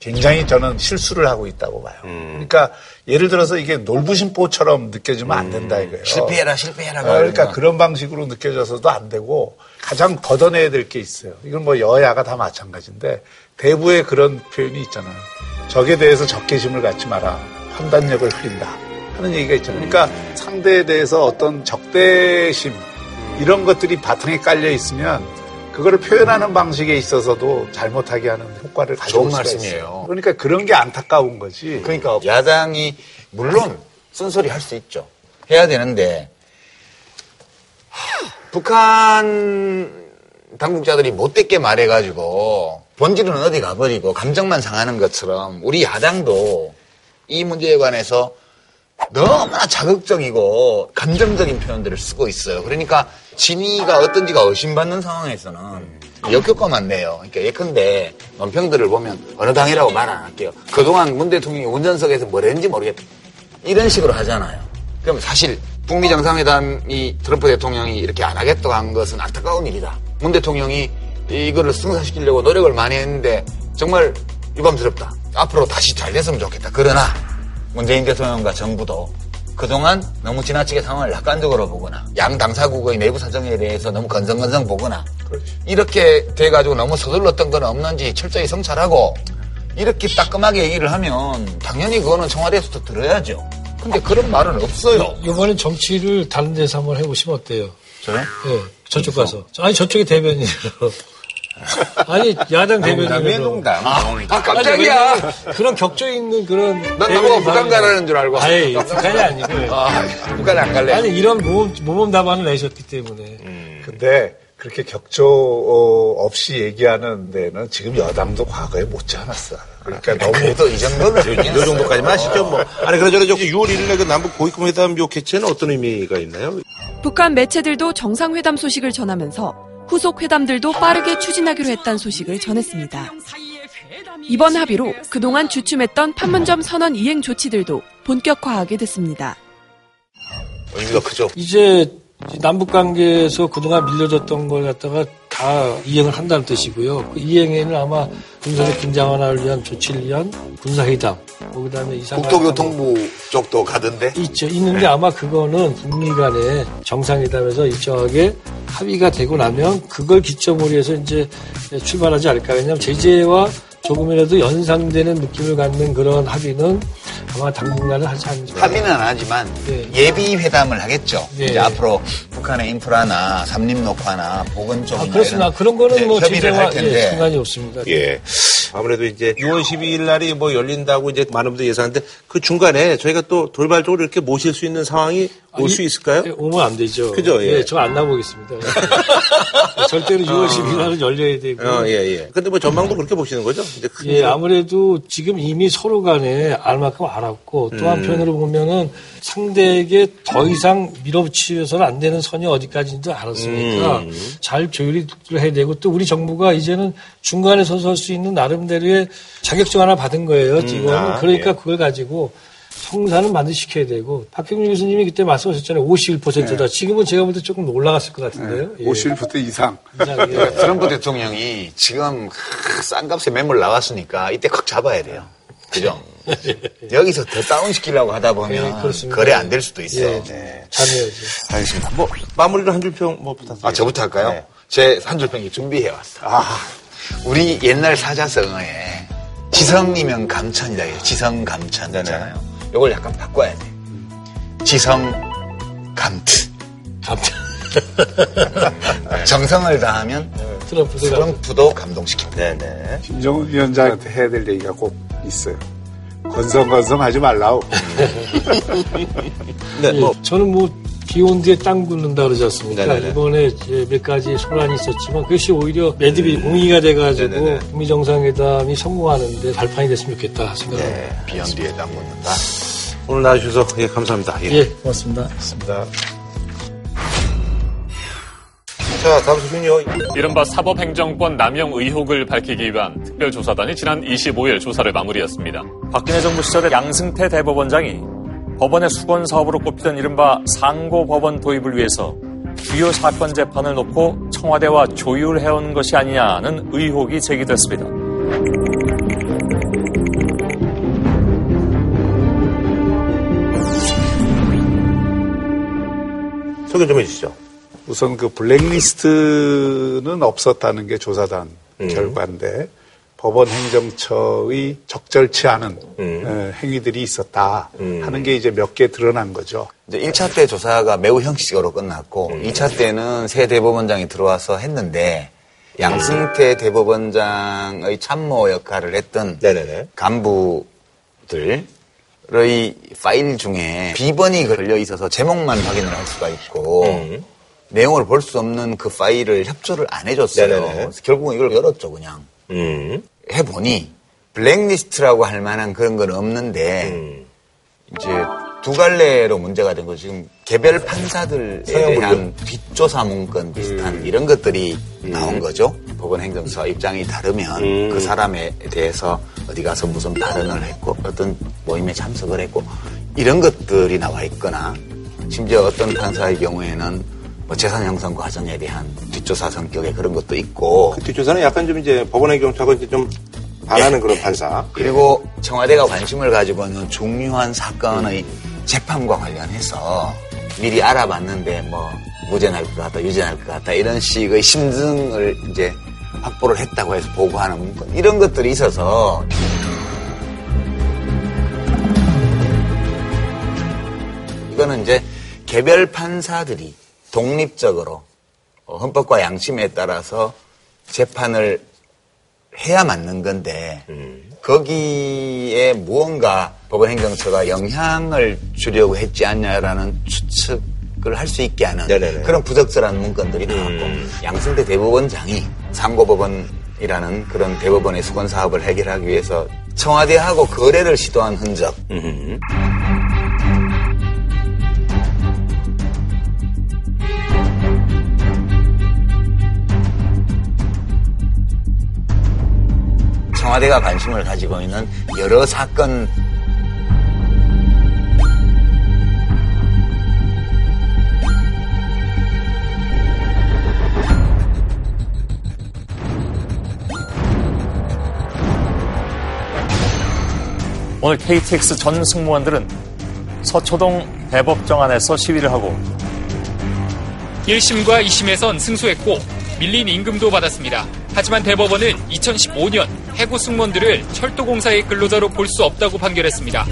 굉장히 저는 실수를 하고 있다고 봐요. 그러니까 예를 들어서 이게 놀부심보처럼 느껴지면 안 된다 이거예요. 실패해라, 실패해라. 어, 그러니까 그런 방식으로 느껴져서도 안 되고 가장 걷어내야 될 게 있어요. 이건 뭐 여야가 다 마찬가지인데 대부의 그런 표현이 있잖아요. 적에 대해서 적개심을 갖지 마라. 판단력을 흐린다. 하는 얘기가 있잖아요. 그러니까 상대에 대해서 어떤 적대심 이런 것들이 바탕에 깔려 있으면 그거를 표현하는 방식에 있어서도 잘못하게 하는 효과를 가져올 좋은 수가 말씀이에요. 있어요. 그러니까 그런 게 안타까운 거지. 그러니까 야당이 물론 쓴소리 할 수 있죠. 해야 되는데 하, 북한 당국자들이 못됐게 말해가지고 본질은 어디 가버리고 감정만 상하는 것처럼 우리 야당도 이 문제에 관해서 너무나 자극적이고 감정적인 표현들을 쓰고 있어요. 그러니까 진위가 어떤지가 의심받는 상황에서는 역효과만 내요. 그러니까 예컨대 논평들을 보면 어느 당이라고 말 안 할게요. 그동안 문 대통령이 운전석에서 뭘 했는지 모르겠다. 이런 식으로 하잖아요. 그럼 사실 북미 정상회담이 트럼프 대통령이 이렇게 안 하겠다고 한 것은 안타까운 일이다. 문 대통령이 이거를 승사시키려고 노력을 많이 했는데 정말 유감스럽다. 앞으로 다시 잘 됐으면 좋겠다. 그러나 문재인 대통령과 정부도 그동안 너무 지나치게 상황을 낙관적으로 보거나 양 당사국의 내부 사정에 대해서 너무 건성건성 보거나 이렇게 돼가지고 너무 서둘렀던 건 없는지 철저히 성찰하고 이렇게 따끔하게 얘기를 하면 당연히 그거는 청와대에서도 들어야죠. 근데 그런 말은 없어요. 이번엔 정치를 다른 데서 한번 해보시면 어때요? 저요? 예, 저쪽 가서. 아니, 저쪽이 대변인으로. 아니, 야당 대변인으로. 농담. 아, 깜짝이야. 그런 격조 있는 그런. 난 나보고 대변인 북한. 가라는 줄 알고. 아니, 북한이 아니고 요. 아, 북한 안 갈래. 아니, 이런 모범, 모범 답안을 내셨기 때문에. 근데 그렇게 격조 어, 없이 얘기하는 데는 지금 여당도 과거에 못지 않았어. 그러니까 너무 그래도 이 정도는 이 정도까지만 하시죠, 뭐. 아니, 그러저러 6월 1일에 그 남북 고위급 회담 요 개최는 어떤 의미가 있나요? 북한 매체들도 정상회담 소식을 전하면서 후속 회담들도 빠르게 추진하기로 했다는 소식을 전했습니다. 이번 합의로 그동안 주춤했던 판문점 선언 이행 조치들도 본격화하게 됐습니다. 의미가 크죠. 이제 남북 관계에서 그동안 밀려졌던 걸 갖다가 다 이행을 한다는 뜻이고요. 그 이행에는 아마 군사의 긴장 완화를 위한 조치를 위한 군사회담, 뭐 그다음에 이상 국토교통부 쪽도 가던데. 있죠. 있는데 아마 그거는 북미 간의 정상회담에서 일정하게 합의가 되고 나면 그걸 기점으로 해서 이제 출발하지 않을까. 왜냐하면 제재와 조금이라도 연상되는 느낌을 갖는 그런 합의는 아마 당분간은 하지 않을까. 합의는 안 하지만 네. 예비 회담을 하겠죠. 네. 이제 앞으로 북한의 인프라나 삼림 녹화나 보건 아, 쪽이나 그렇습니다. 이런 그런 거는 이제 뭐 협의를 할 제재와 예, 텐데 상관이 없습니다. 예. 아무래도 이제 6월 12일 날이 뭐 열린다고 이제 많은 분들이 예상하는데 그 중간에 저희가 또 돌발적으로 이렇게 모실 수 있는 상황이 올 수 있을까요? 예, 오면 안 되죠. 그죠, 예. 저안 나보겠습니다. 절대로 6월 12일 날은 열려야 되고. 어, 예, 예. 근데 뭐 전망도 그렇게 보시는 거죠? 이제 큰 예, 아무래도 지금 이미 서로 간에 알 만큼 알았고 또 음. 한편으로 보면은 상대에게 더 이상 밀어붙이서는 안 되는 선이 어디까지인지 알았으니까 음. 잘 조율을 해야 되고 또 우리 정부가 이제는 중간에 할수 있는 나름대로의 자격증 하나 받은 거예요, 지금. 아, 그러니까 예. 그걸 가지고 성사는 반드시 시켜야 되고 박경준 교수님이 그때 말씀하셨잖아요. 51%다. 지금은 제가 볼 때 조금 올라갔을 것 같은데요. 예. 51% 이상. 이상, 예. 트럼프 대통령이 지금 크, 싼 값에 매물 나왔으니까 이때 컥 잡아야 돼요. 그죠? 여기서 더 다운시키려고 하다 보면 예, 그렇습니다. 거래 안 될 수도 있어요. 예. 네. 잘해야죠. 알겠습니다. 뭐 마무리를 한 줄평 뭐 부탁드립니다. 아, 저부터 할까요? 네. 제한 줄평이 준비해 왔어. 아, 우리 옛날 사자성어에 지성이면 감천이다. 지성 감천 있잖아요. 요걸 약간 바꿔야 돼. 지성 감트. 감사. 정성을 다하면 트럼프도 트럼프도 감동시킵니다. 네네. 김정은 위원장한테 해야 될 얘기가 꼭 있어요. 건성건성 하지 말라고. 네, 뭐 예, 저는 뭐 비온 뒤에 땅 굽는다 그러지 않습니까? 네네네. 이번에 이제 몇 가지 소란이 있었지만 그것이 오히려 매듭이 공의가 돼가지고 음. 네네네. 북미 정상회담이 성공하는데 발판이 됐으면 좋겠다 생각합니다. 네. 비연 뒤에 땅 묻는다. 오늘 나와주셔서 예, 감사합니다. 예. 예, 고맙습니다. 있습니다. 자, 다음 소식은요. 이른바 사법행정권 남용 의혹을 밝히기 위한 특별조사단이 지난 25일 조사를 마무리했습니다. 박근혜 정부 시절에 양승태 대법원장이 법원의 수건 사업으로 꼽히던 이른바 상고 법원 도입을 위해서 주요 사건 재판을 놓고 청와대와 조율해온 것이 아니냐는 의혹이 제기됐습니다. 소개 좀 해주시죠. 우선 그 블랙리스트는 없었다는 게 조사단 음. 결과인데 법원 행정처의 적절치 않은 음. 어, 행위들이 있었다 하는 게 이제 몇 개 드러난 거죠. 이제 1차 때 조사가 매우 형식적으로 끝났고 음. 2차 때는 새 대법원장이 들어와서 했는데 양승태 대법원장의 참모 역할을 했던 네네네. 간부들의 파일 중에 비번이 걸려 있어서 제목만 확인을 할 수가 있고 음. 내용을 볼 수 없는 그 파일을 협조를 안 해줬어요. 결국은 이걸 열었죠, 그냥. 음. 해보니 블랙리스트라고 할 만한 그런 건 없는데 음. 이제 두 갈래로 문제가 된 거죠. 지금 개별 판사들에 대한 뒷조사 문건 비슷한 음. 이런 것들이 나온 거죠. 법원 행정처 입장이 다르면 음. 그 사람에 대해서 어디 가서 무슨 발언을 했고 어떤 모임에 참석을 했고 이런 것들이 나와 있거나 심지어 어떤 판사의 경우에는 뭐 재산 형성 과정에 대한 뒷조사 성격의 그런 것도 있고. 그 뒷조사는 약간 좀 이제 법원의 경찰하고 이제 좀 반하는 그런 판사. 그리고 청와대가 관심을 가지고 있는 중요한 사건의 재판과 관련해서 미리 알아봤는데 뭐 무죄 날 것 같다, 유죄 날 것 같다 이런 식의 심증을 이제 확보를 했다고 해서 보고하는 문건 이런 것들이 있어서. 이거는 이제 개별 판사들이 독립적으로 어, 헌법과 양심에 따라서 재판을 해야 맞는 건데 거기에 무언가 법원 행정처가 영향을 주려고 했지 않냐라는 추측을 할 수 있게 하는 네네네. 그런 부적절한 문건들이 나왔고 음. 양승태 대법원장이 상고법원이라는 그런 대법원의 수건 사업을 해결하기 위해서 청와대하고 거래를 시도한 흔적 음. 청와대가 관심을 가지고 있는 여러 사건 오늘 KTX 전 승무원들은 서초동 대법정 안에서 시위를 하고 1심과 2심에선 승소했고 밀린 임금도 받았습니다. 하지만 대법원은 2015년 해고 승무원들을 철도공사의 근로자로 볼 수 없다고 판결했습니다.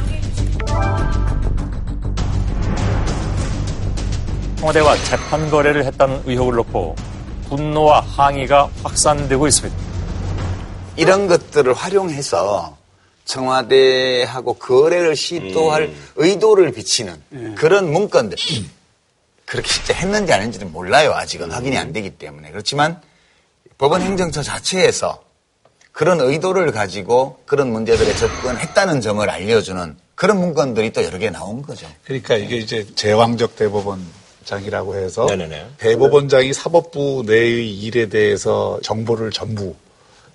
청와대와 재판 거래를 했다는 의혹을 놓고 분노와 항의가 확산되고 있습니다. 이런 것들을 활용해서 청와대하고 거래를 시도할 의도를 비치는 그런 문건들. 그렇게 진짜 했는지 아닌지는 몰라요. 아직은 확인이 안 되기 때문에. 그렇지만 법원 행정처 자체에서 그런 의도를 가지고 그런 문제들에 접근했다는 점을 알려주는 그런 문건들이 또 여러 개 나온 거죠. 그러니까 이게 이제 제왕적 대법원장이라고 해서 네네네. 대법원장이 사법부 내의 일에 대해서 정보를 전부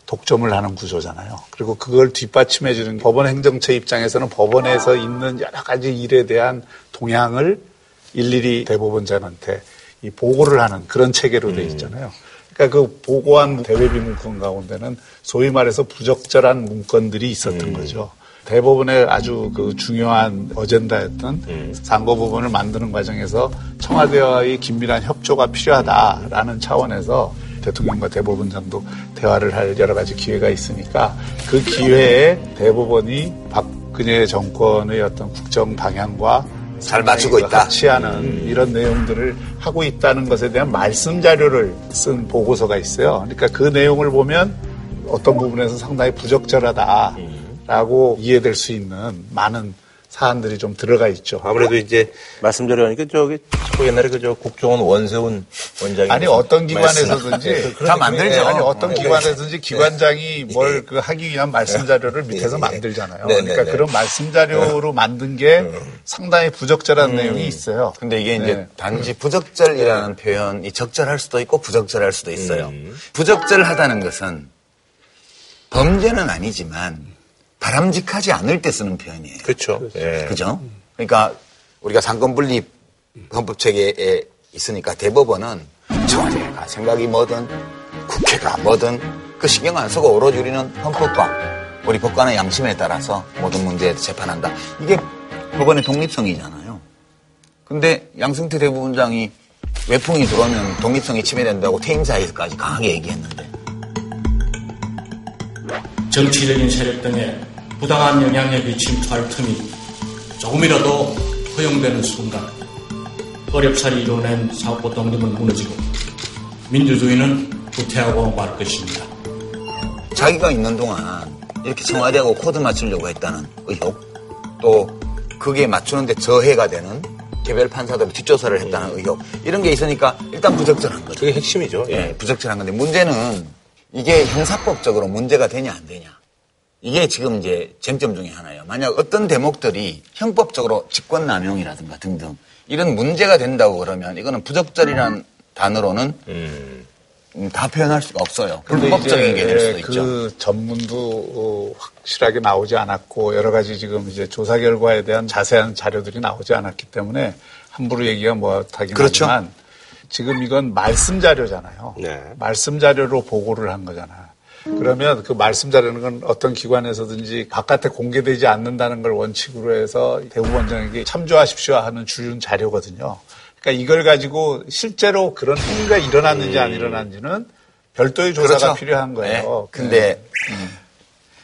독점을 하는 구조잖아요. 그리고 그걸 뒷받침해 주는 법원 행정처 입장에서는 법원에서 있는 여러 가지 일에 대한 동향을 일일이 대법원장한테 이 보고를 하는 그런 체계로 돼 있잖아요. 그러니까 그 보고한 대외비 문건 가운데는 소위 말해서 부적절한 문건들이 있었던 거죠. 대법원의 아주 그 중요한 어젠다였던 상고법원을 만드는 과정에서 청와대와의 긴밀한 협조가 필요하다라는 차원에서 대통령과 대법원장도 대화를 할 여러 가지 기회가 있으니까 그 기회에 대법원이 박근혜 정권의 어떤 국정 방향과 잘 맞추고 있다. 같이하는 이런 내용들을 하고 있다는 것에 대한 말씀 자료를 쓴 보고서가 있어요. 그러니까 그 내용을 보면 어떤 부분에서 상당히 부적절하다라고 이해될 수 있는 많은 사안들이 좀 들어가 있죠. 아무래도 이제 말씀드리니까 저기 자꾸 옛날에 그저 국정원 원세훈 원장이 아니 어떤 기관에서든지 다 만들죠. 아니 어떤 네. 기관에서든지 기관장이 뭘그 하기 위한 말씀 자료를 밑에서 만들잖아요. 네, 네, 그러니까 네. 그런 말씀 자료로 만든 게 상당히 부적절한 내용이 있어요. 근데 이게 이제 네. 단지 부적절이라는 표현이 적절할 수도 있고 부적절할 수도 있어요. 부적절하다는 것은 범죄는 아니지만 바람직하지 않을 때 쓰는 표현이에요. 그렇죠. 예. 그죠? 그러니까 우리가 삼권 분립 헌법 체계에 있으니까 대법원은 청와대가 생각이 뭐든 국회가 뭐든 그 신경 안 쓰고 오로지 우리는 헌법과 우리 법관의 양심에 따라서 모든 문제에 재판한다. 이게 법원의 독립성이잖아요. 근데 양승태 대법원장이 외풍이 들어오면 독립성이 침해된다고 퇴임사에서까지 강하게 얘기했는데 정치적인 세력 등의 부당한 영향력이 침투할 틈이 조금이라도 허용되는 순간 어렵사리 이뤄낸 사법부 독립은 무너지고 민주주의는 후퇴하고 말 것입니다. 자기가 있는 동안 이렇게 청와대하고 코드 맞추려고 했다는 의혹 또 그게 맞추는데 저해가 되는 개별 판사들 뒷조사를 했다는 의혹 이런 게 있으니까 일단 부적절한 거죠. 그게 핵심이죠. 예, 부적절한 건데 문제는 이게 형사법적으로 문제가 되냐 안 되냐 이게 지금 이제 쟁점 중에 하나예요. 만약 어떤 대목들이 형법적으로 직권남용이라든가 등등 이런 문제가 된다고 그러면 이거는 부적절이라는 단어로는 음, 다 표현할 수가 없어요. 불법적인 게 될 수도 이제 있죠. 그 전문도 어, 확실하게 나오지 않았고 여러 가지 지금 이제 조사 결과에 대한 자세한 자료들이 나오지 않았기 때문에 함부로 얘기가 못하긴 그렇죠. 하지만 지금 이건 말씀 자료잖아요. 네. 말씀 자료로 보고를 한 거잖아. 그러면 그 말씀 자료는 건 어떤 기관에서든지 바깥에 공개되지 않는다는 걸 원칙으로 해서 대법원장에게 참조하십시오 하는 주윤 자료거든요. 그러니까 이걸 가지고 실제로 그런 행위가 일어났는지 안 일어났는지는 별도의 조사가 그렇죠. 필요한 거예요. 네. 근데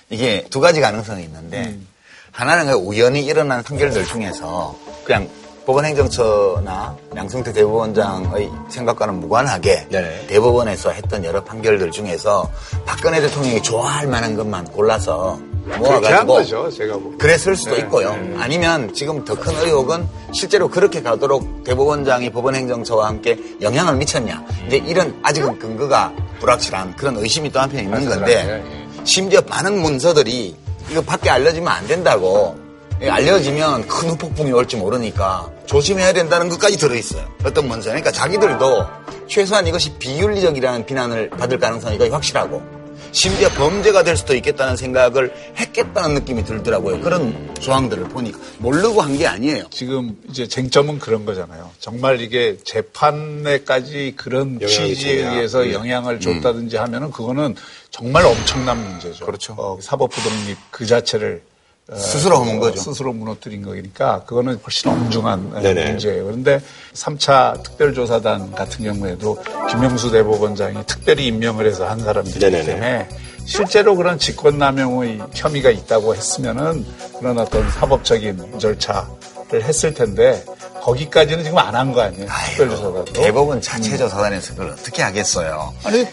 이게 두 가지 가능성이 있는데 음. 하나는 그냥 우연히 일어난 판결들 중에서 그냥 법원행정처나 양승태 대법원장의 생각과는 무관하게 대법원에서 했던 여러 판결들 중에서 박근혜 대통령이 좋아할 만한 것만 골라서 모아가지고 거죠, 제가. 그랬을 수도 네, 있고요. 네. 아니면 지금 더 큰 의혹은 실제로 그렇게 가도록 대법원장이 법원행정처와 함께 영향을 미쳤냐. 이제 이런 아직은 근거가 불확실한 그런 의심이 또 한편 있는 건데 심지어 많은 문서들이 이거 밖에 알려지면 안 된다고 예, 알려지면 큰 후폭풍이 올지 모르니까 조심해야 된다는 것까지 들어있어요. 어떤 문서. 그러니까 자기들도 최소한 이것이 비윤리적이라는 비난을 받을 가능성이 거의 확실하고 심지어 범죄가 될 수도 있겠다는 생각을 했겠다는 느낌이 들더라고요. 그런 조항들을 보니까 모르고 한 게 아니에요. 지금 이제 쟁점은 그런 거잖아요. 정말 이게 재판에까지 그런 취지에 주냐. 의해서 음. 영향을 줬다든지 하면은 그거는 정말 엄청난 문제죠. 그렇죠. 사법부 독립 그 자체를 어, 스스로 허문 거죠. 스스로 무너뜨린 거니까 그거는 훨씬 엄중한 어, 네네. 문제예요. 그런데 3차 특별조사단 같은 경우에도 김영수 대법원장이 특별히 임명을 해서 한 사람들이기 네네네. 때문에 실제로 그런 직권남용의 혐의가 있다고 했으면은 그런 어떤 사법적인 절차를 했을 텐데 거기까지는 지금 안 한 거 아니에요? 특별조사단도. 대법원 자체 조사단에서 그걸 어떻게 하겠어요? 아니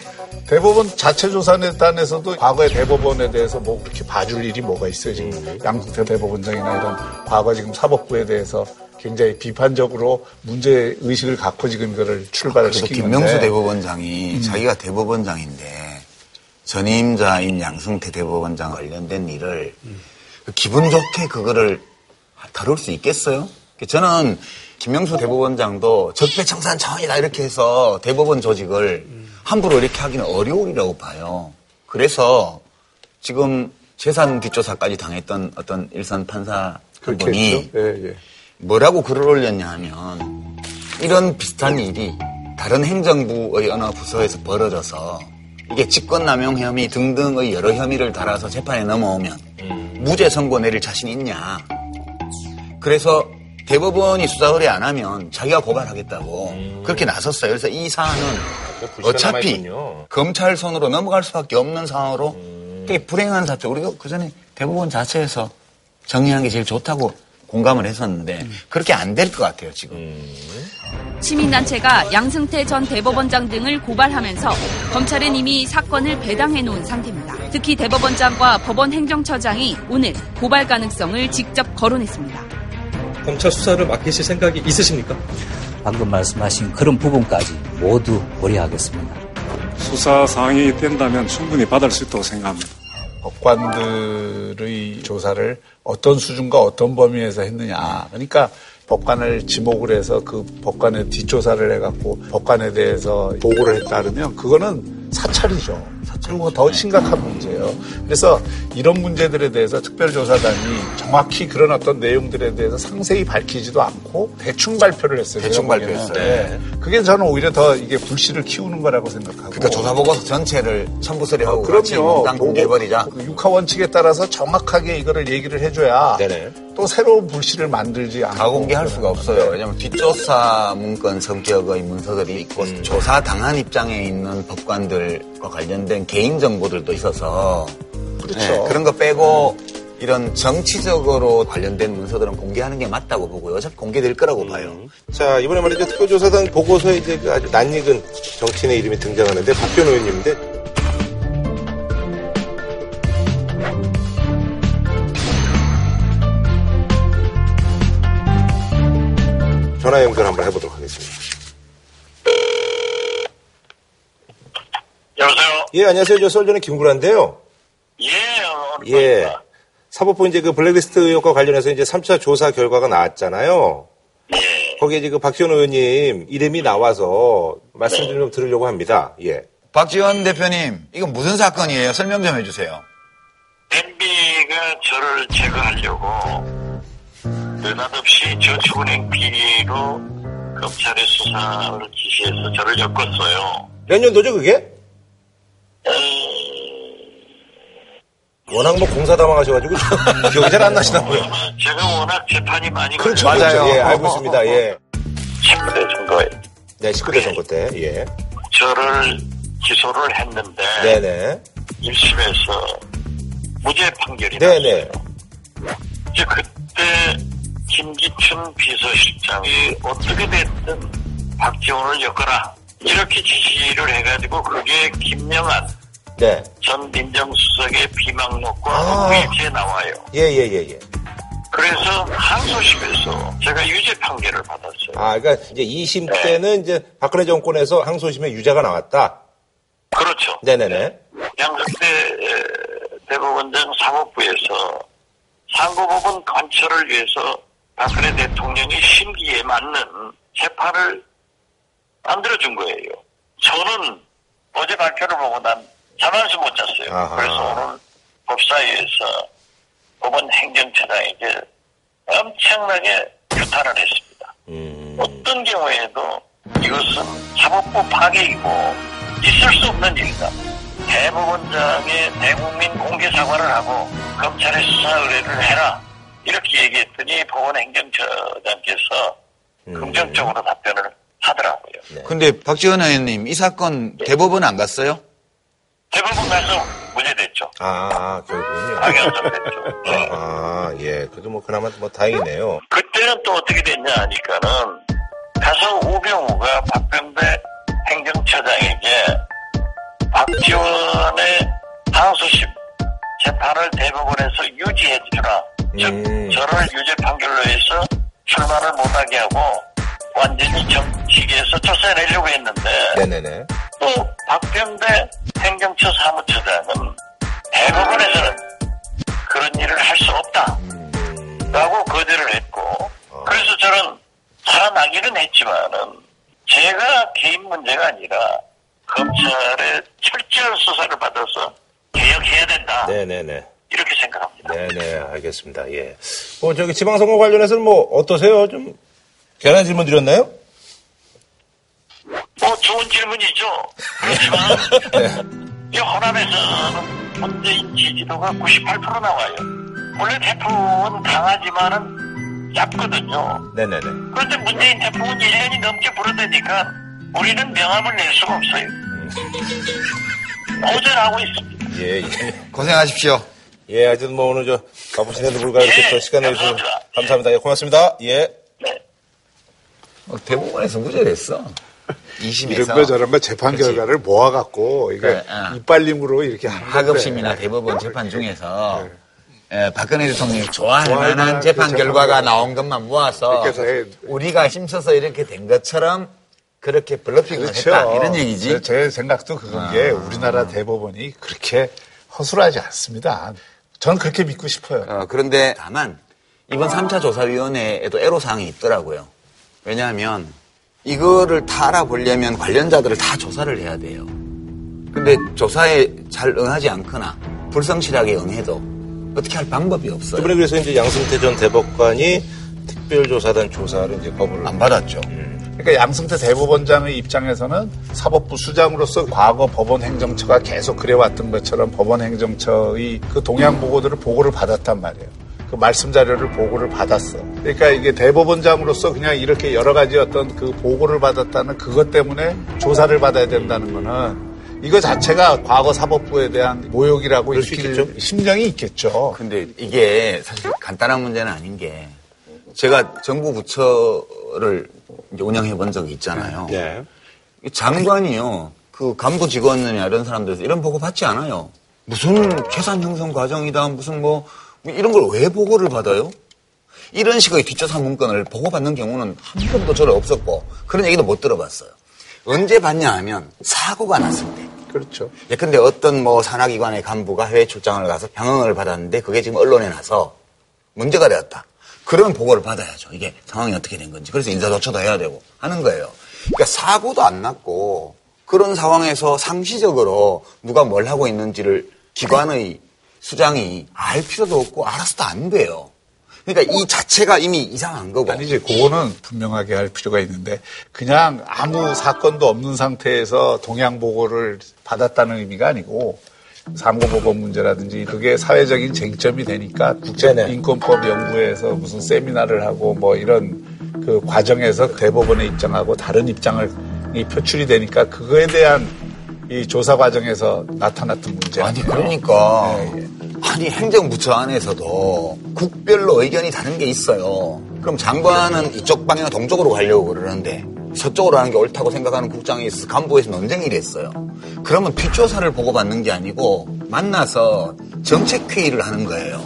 대법원 자체 조사단에서도 과거의 대법원에 대해서 뭐 그렇게 봐줄 일이 뭐가 있어요 지금? 양승태 대법원장이나 이런 과거 지금 사법부에 대해서 굉장히 비판적으로 문제 의식을 갖고 지금 이거를 출발을 시킨 김명수 건데 대법원장이 자기가 대법원장인데 전임자인 양승태 대법원장 관련된 일을 그 기분 좋게 그거를 다룰 수 있겠어요? 저는 김명수 대법원장도 적폐청산 차원이다 이렇게 해서 대법원 조직을 함부로 이렇게 하기는 어려울이라고 봐요. 그래서 지금 재산 뒷조사까지 당했던 어떤 일선 판사 한 분이. 예, 예. 뭐라고 글을 올렸냐 하면 이런 비슷한 일이 다른 행정부의 어느 부서에서 벌어져서 이게 직권남용 혐의 등등의 여러 혐의를 달아서 재판에 넘어오면 무죄 선고 내릴 자신 있냐. 그래서 대법원이 수사 의뢰 안 하면 자기가 고발하겠다고 그렇게 나섰어요. 그래서 이 사안은 불씨가 어차피. 검찰 손으로 넘어갈 수밖에 없는 상황으로 되게 불행한 사태. 우리가 그 전에 대법원 자체에서 정리한 게 제일 좋다고 공감을 했었는데 그렇게 안 될 것 같아요 지금. 시민단체가 양승태 전 대법원장 등을 고발하면서 검찰은 이미 사건을 배당해 놓은 상태입니다. 특히 대법원장과 법원 행정처장이 오늘 고발 가능성을 직접 거론했습니다. 검찰 수사를 맡기실 생각이 있으십니까? 방금 말씀하신 그런 부분까지 모두 고려하겠습니다. 수사 사항이 된다면 충분히 받을 수 있다고 생각합니다. 법관들의 조사를 어떤 수준과 어떤 범위에서 했느냐. 그러니까 법관을 지목을 해서 그 법관의 뒷조사를 해갖고 법관에 대해서 보고를 했다 그러면 그거는 사찰이죠. 그리고 더 심각한 문제예요. 그래서 이런 문제들에 대해서 특별조사단이 정확히 그런 어떤 내용들에 대해서 상세히 밝히지도 않고 대충 발표를 했어요. 대충. 발표했어요. 네. 그게 저는 오히려 더 이게 불씨를 키우는 거라고 생각하고. 그러니까 조사 보고서 전체를 첨부 처리하고 같이 그럼요. 공개해버리자. 그 육하 원칙에 따라서 정확하게 이거를 얘기를 해줘야 또 새로운 불씨를 만들지 않고 가공개할 수가 없어요. 왜냐하면 뒷조사 문건 성격의 문서들이 있고 음. 조사 당한 입장에 있는 법관들과 관련된 개인 정보들도 있어서 그렇죠. 네, 그런 거 빼고 이런 정치적으로 관련된 문서들은 공개하는 게 맞다고 보고요. 어차피 공개될 거라고 봐요. 자, 이번에 말이죠. 특별조사단 보고서에 이제 그 아주 낯익은 정치인의 이름이 등장하는데 박변호 의원님인데 전화 연결 한번 해보도록 하겠습니다. 여보세요? 예, 안녕하세요. 저 썰전의 김구라인데요. 예, 예. 사법부 이제 그 블랙리스트 의혹과 관련해서 이제 3차 조사 결과가 나왔잖아요. 예. 거기에 지금 박지원 의원님 이름이 나와서 말씀 네. 좀 드리려고 합니다. 예. 박지원 대표님, 이건 무슨 사건이에요? 설명 좀 해주세요. MB가 저를 제거하려고 느닷없이 저축은행 비리로 검찰의 수사를 지시해서 저를 엮었어요. 몇 년도죠, 그게? 워낙 뭐 공사 담아가셔가지고 기억이 잘 안 나시나 보요 제가 워낙 재판이 많이 그렇죠, 걸려서 그렇죠. 예, 알고 있습니다. 예. 19대 선거에 네, 19대 선거 때, 예. 저를 기소를 했는데 네네. 1심에서 무죄 판결이 네네. 이제 그때 김기춘 비서실장이 어떻게 됐든 박지원을 엮어라 이렇게 지시를 해가지고 그게 김영한 네. 전 민정수석의 비망록과 아. 후일지에 나와요. 예, 예, 예, 예. 그래서 항소심에서 제가 유죄 판결을 받았어요. 아, 그러니까 이제 2심 네. 때는 이제 박근혜 정권에서 항소심에 유죄가 나왔다. 그렇죠. 네네네. 양석대 에, 대법원장 사법부에서 상고법원 관철을 위해서 박근혜 대통령이 심기에 맞는 재판을 만들어준 거예요. 저는 어제 발표를 보고 난 잠안수 못 잤어요. 아하. 그래서 오늘 법사위에서 법원 행정처장에게 엄청나게 규탄을 했습니다. 음. 어떤 경우에도 이것은 사법부 파괴이고 있을 수 없는 일이다. 대법원장의 대국민 공개 사과를 하고 검찰에 수사 의뢰를 해라. 이렇게 얘기했더니 법원 행정처장께서 긍정적으로 답변을 하더라고요. 근데 박지원 의원님, 이 사건 대법원 안 갔어요? 대법원 가서 무죄됐죠. 아, 아 결국은요. 당연됐죠. 아, 아, 예. 그래도 뭐 그나마 뭐 다행이네요. 그때는 또 어떻게 됐냐 하니까는 가서 우병우가 박병대 행정처장에게 박지원의 항소심 재판을 대법원에서 유지해주라. 즉 저를 유죄 판결로 해서 출마를 못하게 하고 완전히 정치계에서 쫓아내려고 했는데 네네네. 또 박병대 행정처 사무처장은 대법원에서는 그런 일을 할 수 없다. 라고 거절을 했고 그래서 저는 살아나기는 했지만은 제가 개인 문제가 아니라 검찰의 철저한 수사를 받아서 개혁해야 된다. 네네네. 이렇게 생각합니다. 네네, 알겠습니다. 예. 뭐, 저기 지방선거 관련해서는 뭐, 어떠세요? 좀, 괜한 질문 드렸나요? 뭐 좋은 질문이죠. 그렇지만 이 호남에서는 문재인 지지도가 98% 나와요. 원래 태풍은 강하지만은 얕거든요. 네네네. 그런데 문재인 태풍은 1년이 넘게 불어대니까 우리는 명함을 낼 수가 없어요. 고전하고 있습니다. 예, 예. 고생하십시오. 예, 하여튼 뭐 오늘 저 바쁘신데도 불구하고 이렇게 예, 또 시간 내주셔서 감사합니다. 예, 고맙습니다. 예. 어, 대법원에서 무죄됐어. 2심에서. 이런 거 저런 거 재판 결과를 모아갖고 이거 그래, 어. 이빨림으로 이렇게 하는 하급심이나 건데. 대법원 재판 중에서 예, 박근혜 대통령이 좋아할 좋아할 만한 만한 재판 그 결과가 재판 나온 것만 모아서 그렇게 해서 해. 우리가 힘써서 이렇게 된 것처럼 그렇게 블러핑을 그렇죠. 했다 이런 얘기지. 제- 제 생각도 그건 게 우리나라 대법원이 그렇게 허술하지 않습니다. 저는 그렇게 믿고 싶어요. 어, 그런데 다만 이번 3차 조사위원회에도 애로사항이 있더라고요. 왜냐하면 이거를 다 알아보려면 관련자들을 다 조사를 해야 돼요. 근데 조사에 잘 응하지 않거나 불성실하게 응해도 어떻게 할 방법이 없어요. 이번에 그래서 이제 양승태 전 대법관이 특별조사단 조사를 이제 거부를 안 받았죠. 그러니까 양승태 대법원장의 입장에서는 사법부 수장으로서 과거 법원 행정처가 계속 그래왔던 것처럼 법원 행정처의 그 동향 보고들을 보고를 받았단 말이에요. 그 말씀 자료를 보고를 받았어. 그러니까 이게 대법원장으로서 그냥 이렇게 여러 가지 어떤 그 보고를 받았다는 그것 때문에 조사를 받아야 된다는 거는 이거 자체가 과거 사법부에 대한 모욕이라고 일으킬 심정이 있겠죠. 근데 이게 사실 간단한 문제는 아닌 게 제가 정부 부처를 운영해 본 적이 있잖아요. 네. 이 장관이요. 그 간부 직원이나 이런 사람들에서 이런 보고 받지 않아요. 무슨 재산 형성 과정이다, 무슨 뭐 이런 걸 왜 보고를 받아요? 이런 식의 뒷조사 문건을 보고받는 경우는 한 번도 저를 없었고 그런 얘기도 못 들어봤어요. 언제 받냐 하면 사고가 났을 때. 그렇죠. 예, 근데 어떤 뭐 산하기관의 간부가 해외 출장을 가서 병응을 받았는데 그게 지금 언론에 나서 문제가 되었다. 그런 보고를 받아야죠. 이게 상황이 어떻게 된 건지. 그래서 인사조처도 해야 되고 하는 거예요. 그러니까 사고도 안 났고 그런 상황에서 상시적으로 누가 뭘 하고 있는지를 기관의 수장이 알 필요도 없고 알아서도 안 돼요. 그러니까 이 자체가 이미 이상한 거고. 아니지, 그거는 분명하게 할 필요가 있는데 그냥 아무 사건도 없는 상태에서 동향 보고를 받았다는 의미가 아니고 사무보건 문제라든지 그게 사회적인 쟁점이 되니까 국제인권법 연구에서 무슨 세미나를 하고 뭐 이런 그 과정에서 대법원의 입장하고 다른 입장을 이 표출이 되니까 그거에 대한 이 조사 과정에서 나타났던 문제 아니? 그러니까 예, 예. 아니 행정부처 안에서도 국별로 의견이 다른 게 있어요. 그럼 장관은 이쪽 방향 동쪽으로 가려고 그러는데 서쪽으로 하는 게 옳다고 생각하는 국장이 있어서 간부에서 논쟁이 됐어요. 그러면 뒷조사를 보고받는 게 아니고 만나서 정책회의를 하는 거예요.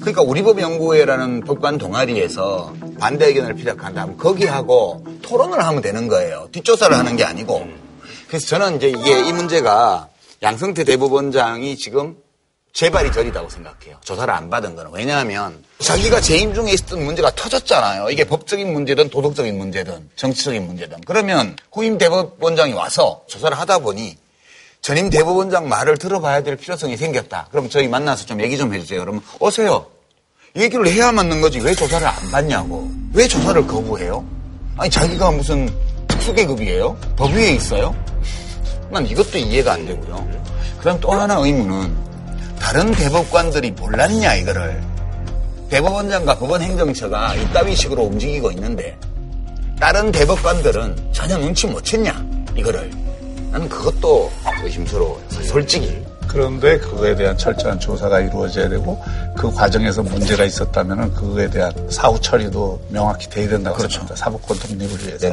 그러니까 우리법연구회라는 법관 동아리에서 반대 의견을 피력한다면 거기하고 토론을 하면 되는 거예요. 뒷조사를 하는 게 아니고. 그래서 저는 이제 이게 이 문제가 양성태 대법원장이 지금 재발이 저리다고 생각해요. 조사를 안 받은 거는. 왜냐하면 자기가 재임 중에 있었던 문제가 터졌잖아요. 이게 법적인 문제든 도덕적인 문제든 정치적인 문제든. 그러면 후임 대법원장이 와서 조사를 하다 보니 전임 대법원장 말을 들어봐야 될 필요성이 생겼다. 그럼 저희 만나서 좀 얘기 좀 해주세요. 그러면 오세요. 얘기를 해야 맞는 거지. 왜 조사를 안 받냐고. 왜 조사를 거부해요? 아니 자기가 무슨 특수계급이에요? 법 위에 있어요? 난 이것도 이해가 안 되고요. 그다음 또 하나 의문은 다른 대법관들이 몰랐냐 이거를 대법원장과 법원 행정처가 이따위 식으로 움직이고 있는데 다른 대법관들은 전혀 눈치 못 챘냐 이거를 나는 그것도 의심스러워요 솔직히 그런데 그거에 대한 철저한 조사가 이루어져야 되고 그 과정에서 문제가 있었다면 그거에 대한 사후 처리도 명확히 돼야 된다고 생각합니다. 사법권 독립을 위해서.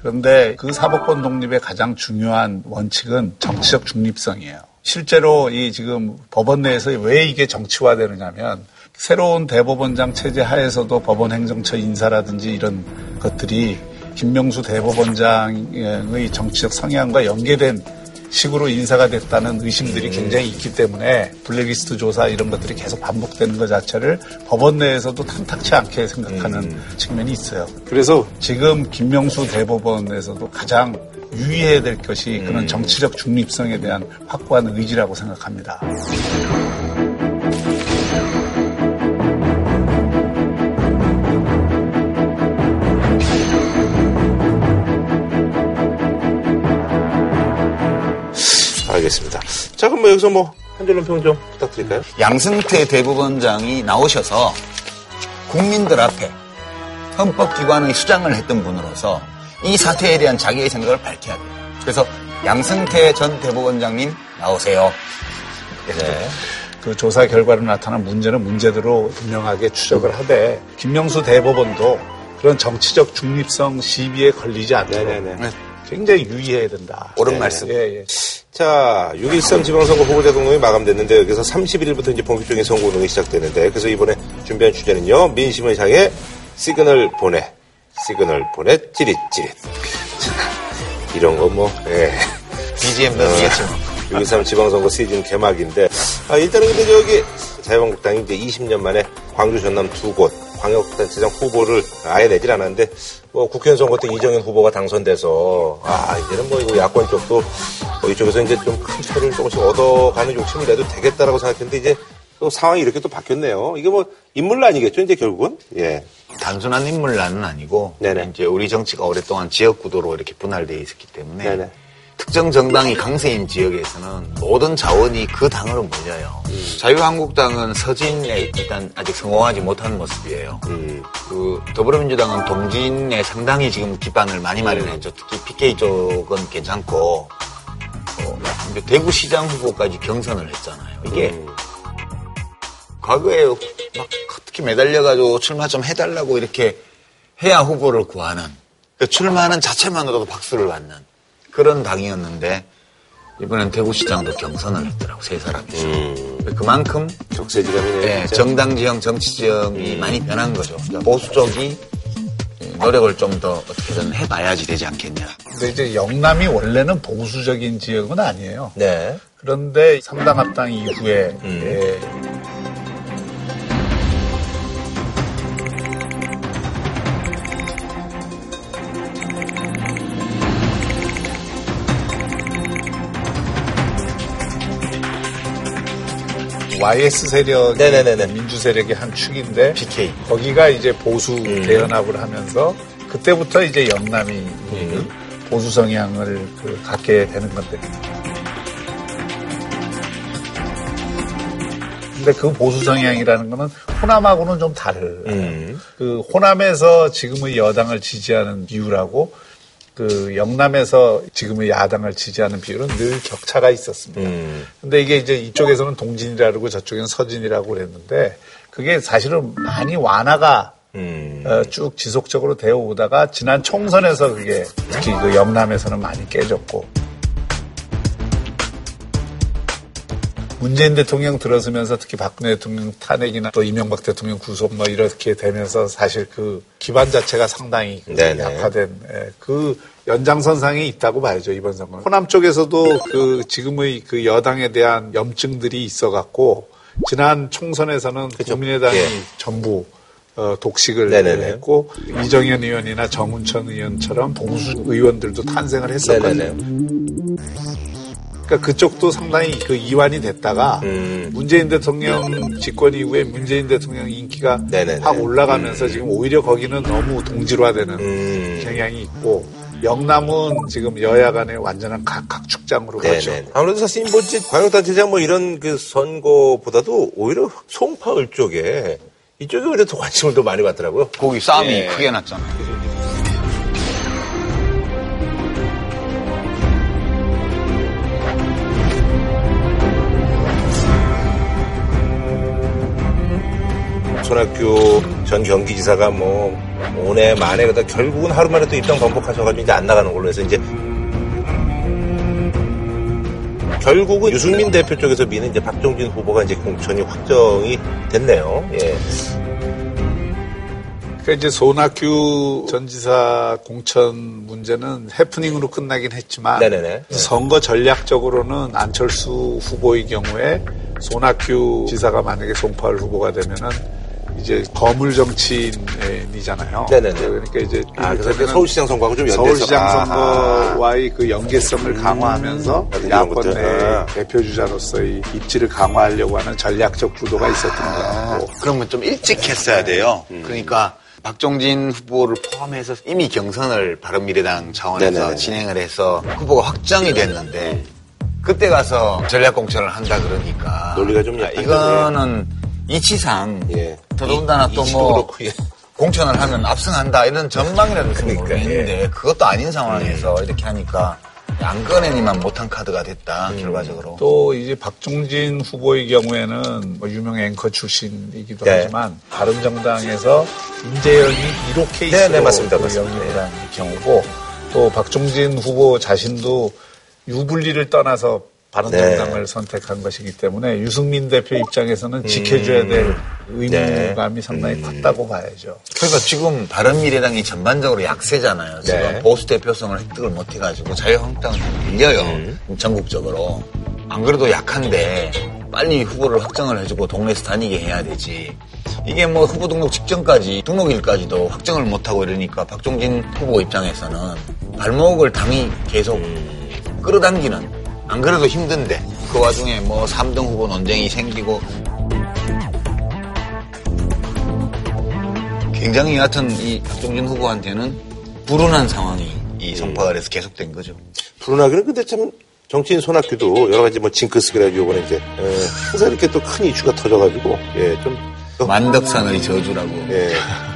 그런데 그 사법권 독립의 가장 중요한 원칙은 정치적 중립성이에요. 실제로 이 지금 법원 내에서 왜 이게 정치화되느냐면 새로운 대법원장 체제 하에서도 법원 행정처 인사라든지 이런 것들이 김명수 대법원장의 정치적 성향과 연계된 식으로 인사가 됐다는 의심들이 굉장히 있기 때문에 블랙리스트 조사 이런 것들이 계속 반복되는 것 자체를 법원 내에서도 탐탁치 않게 생각하는 측면이 있어요. 그래서 지금 김명수 대법원에서도 가장 유의해야 될 것이 그런 정치적 중립성에 대한 확고한 의지라고 생각합니다. 알겠습니다. 자, 그럼 뭐 여기서 뭐 한 줄로 평좀 부탁드릴까요? 양승태 대법원장이 나오셔서 국민들 앞에 헌법기관의 수장을 했던 분으로서 이 사태에 대한 자기의 생각을 밝혀야 돼요. 그래서 양승태 전 대법원장님 나오세요. 네. 그 조사 결과로 나타난 문제는 문제대로 분명하게 추적을 하되 김명수 대법원도 그런 정치적 중립성 시비에 걸리지 않도록 굉장히 유의해야 된다. 옳은 말씀. 예, 예. 자, 6.13 지방선거 후보자 등록이 마감됐는데 여기서 31일부터 이제 본격적인 선거 운동이 시작되는데 그래서 이번에 준비한 주제는요. 민심을 향해 시그널 보내. 시그널 보내 찌릿찌릿. 이런 거 뭐, 예. BGM도 나오겠죠. 6.13 지방선거 시즌 개막인데, 아, 일단은 근데 저기 자유한국당이 이제 20년 만에 광주 전남 두 곳 광역단체장 후보를 아예 내질 않았는데, 뭐 국회의원 선거 때 이정현 후보가 당선돼서, 아, 이제는 뭐 이거 야권 쪽도 뭐 이쪽에서 이제 좀 큰 표를 조금씩 얻어가는 욕심이 내도 되겠다라고 생각했는데, 이제 또 상황이 이렇게 또 바뀌었네요. 이게 뭐 인물 아니겠죠, 이제 결국은? 예. 단순한 인물난은 아니고 이제 우리 정치가 오랫동안 지역 구도로 이렇게 분할되어 있었기 때문에 특정 정당이 강세인 지역에서는 모든 자원이 그 당으로 몰려요. 자유한국당은 서진에 일단 아직 성공하지 못한 모습이에요. 그 더불어민주당은 동진에 상당히 지금 기반을 많이 마련했죠. 특히 PK 쪽은 괜찮고 어, 대구시장 후보까지 경선을 했잖아요. 이게 과거에 막 특히 매달려가지고 출마 좀 해달라고 이렇게 해야 후보를 구하는 그 출마하는 자체만으로도 박수를 받는 그런 당이었는데 이번엔 대구시장도 경선을 했더라고 세 사람이서 그만큼 적세지감이네 예, 정당 지형 정치 지형이 많이 변한 거죠. 그러니까 보수 쪽이 노력을 좀 더 어떻게든 해봐야지 되지 않겠냐. 근데 이제 영남이 원래는 보수적인 지역은 아니에요. 네. 그런데 삼당 합당 이후에 예, YS 세력, 민주 세력의 한 축인데 PK 거기가 이제 보수 대연합을 하면서 그때부터 이제 영남이 그 보수 성향을 그 갖게 되는 건데. 근데 그 보수 성향이라는 거는 호남하고는 좀 다른. 그 호남에서 지금의 여당을 지지하는 비율하고 그 영남에서 지금의 야당을 지지하는 비율은 늘 격차가 있었습니다. 근데 이게 이제 이쪽에서는 동진이라고 그러고 저쪽에는 서진이라고 그랬는데 그게 사실은 많이 완화가 어, 쭉 지속적으로 되어 오다가 지난 총선에서 그게 특히 그 영남에서는 많이 깨졌고 문재인 대통령 들어서면서 특히 박근혜 대통령 탄핵이나 또 이명박 대통령 구속 뭐 이렇게 되면서 사실 그 기반 자체가 상당히 그 네네. 약화된 예, 그 연장선상에 있다고 봐야죠 이번 선거는. 호남 쪽에서도 그 지금의 그 여당에 대한 염증들이 있어갖고 지난 총선에서는 국민의당이 예. 전부 어, 독식을 네네네. 했고 이정현 의원이나 정운천 의원처럼 보수 의원들도 탄생을 했었거든요. 그러니까 그쪽도 상당히 그 이완이 됐다가 음. 문재인 대통령 집권 이후에 문재인 대통령 인기가 확 올라가면서 지금 오히려 거기는 너무 동질화되는 음. 경향이 있고 영남은 지금 여야 간의 완전한 각, 각축장으로 가죠. 아무래도 사실 뭐 광역단체장 뭐 이런 그 선거보다도 오히려 송파을 쪽에 이쪽에 오히려 더 관심을 더 많이 받더라고요. 거기 싸움이 예. 크게 났잖아요. 손학규 전 경기지사가 뭐 오내 만에 그다 결국은 하루 만에 또 입당 번복하셔가지고 이제 안 나가는 걸로 해서 이제 결국은 유승민 대표 쪽에서 미는 이제 박종진 후보가 이제 공천이 확정이 됐네요. 예. 그러니까 이제 손학규 전 지사 공천 문제는 해프닝으로 끝나긴 했지만 네네네. 선거 전략적으로는 안철수 후보의 경우에 손학규 지사가 만약에 송파을 후보가 되면은 이제 거물 정치인이잖아요. 네네네. 그러니까 이제 아, 그래서 서울시장 선거하고 좀 연대해서. 서울시장 아하. 선거와의 그 연계성을 강화하면서 이런 야권. 내 아. 대표 주자로서의 입지를 강화하려고 하는 전략적 구도가 있었던 것 같고. 그러면 좀 일찍 했어야 돼요. 음. 그러니까 박종진 후보를 포함해서 이미 경선을 바른미래당 차원에서 네네네. 진행을 해서 후보가 확정이 됐는데 그때 가서 전략 공천을 한다 그러니까 논리가 좀 약간 이거는 이치상 더더군다나 이- 이치도 또뭐 예. 공천을 하면 압승한다 이런 전망이라도 그러니까, 모르겠는데 그것도 아닌 상황에서 이렇게 하니까 안 꺼내니만 못한 카드가 됐다 음. 결과적으로 또 이제 박종진 후보의 경우에는 뭐 유명 앵커 출신이기도 네. 하지만 바른정당에서 임재현이 1호 케이스로 네, 네, 맞습니다. 그 맞습니다. 영입을 한 경우고 또 박종진 후보 자신도 유불리를 떠나서 바른정당을 네. 선택한 것이기 때문에 유승민 대표 입장에서는 지켜줘야 될 의무감이 상당히 컸다고 봐야죠. 그러니까 지금 바른미래당이 전반적으로 약세잖아요. 지금 네. 보수 대표성을 획득을 못해가지고 자유한국당은 밀려요. 전국적으로. 안 그래도 약한데 빨리 후보를 확정을 해주고 동네에서 다니게 해야 되지. 이게 뭐 후보 등록 직전까지 등록일까지도 확정을 못하고 이러니까 박종진 후보 입장에서는 발목을 당이 계속 끌어당기는 안 그래도 힘든데 그 와중에 뭐 3등 후보 논쟁이 생기고 굉장히 여하튼 이 박종진 후보한테는 불운한 상황이 이 성파가 그래서 계속된 거죠. 불운하기는 근데 참 정치인 손학규도 여러 가지 뭐 징크스가 요번에 이제 에, 항상 이렇게 또 큰 이슈가 터져가지고 예 좀 만덕산의 저주라고. 예.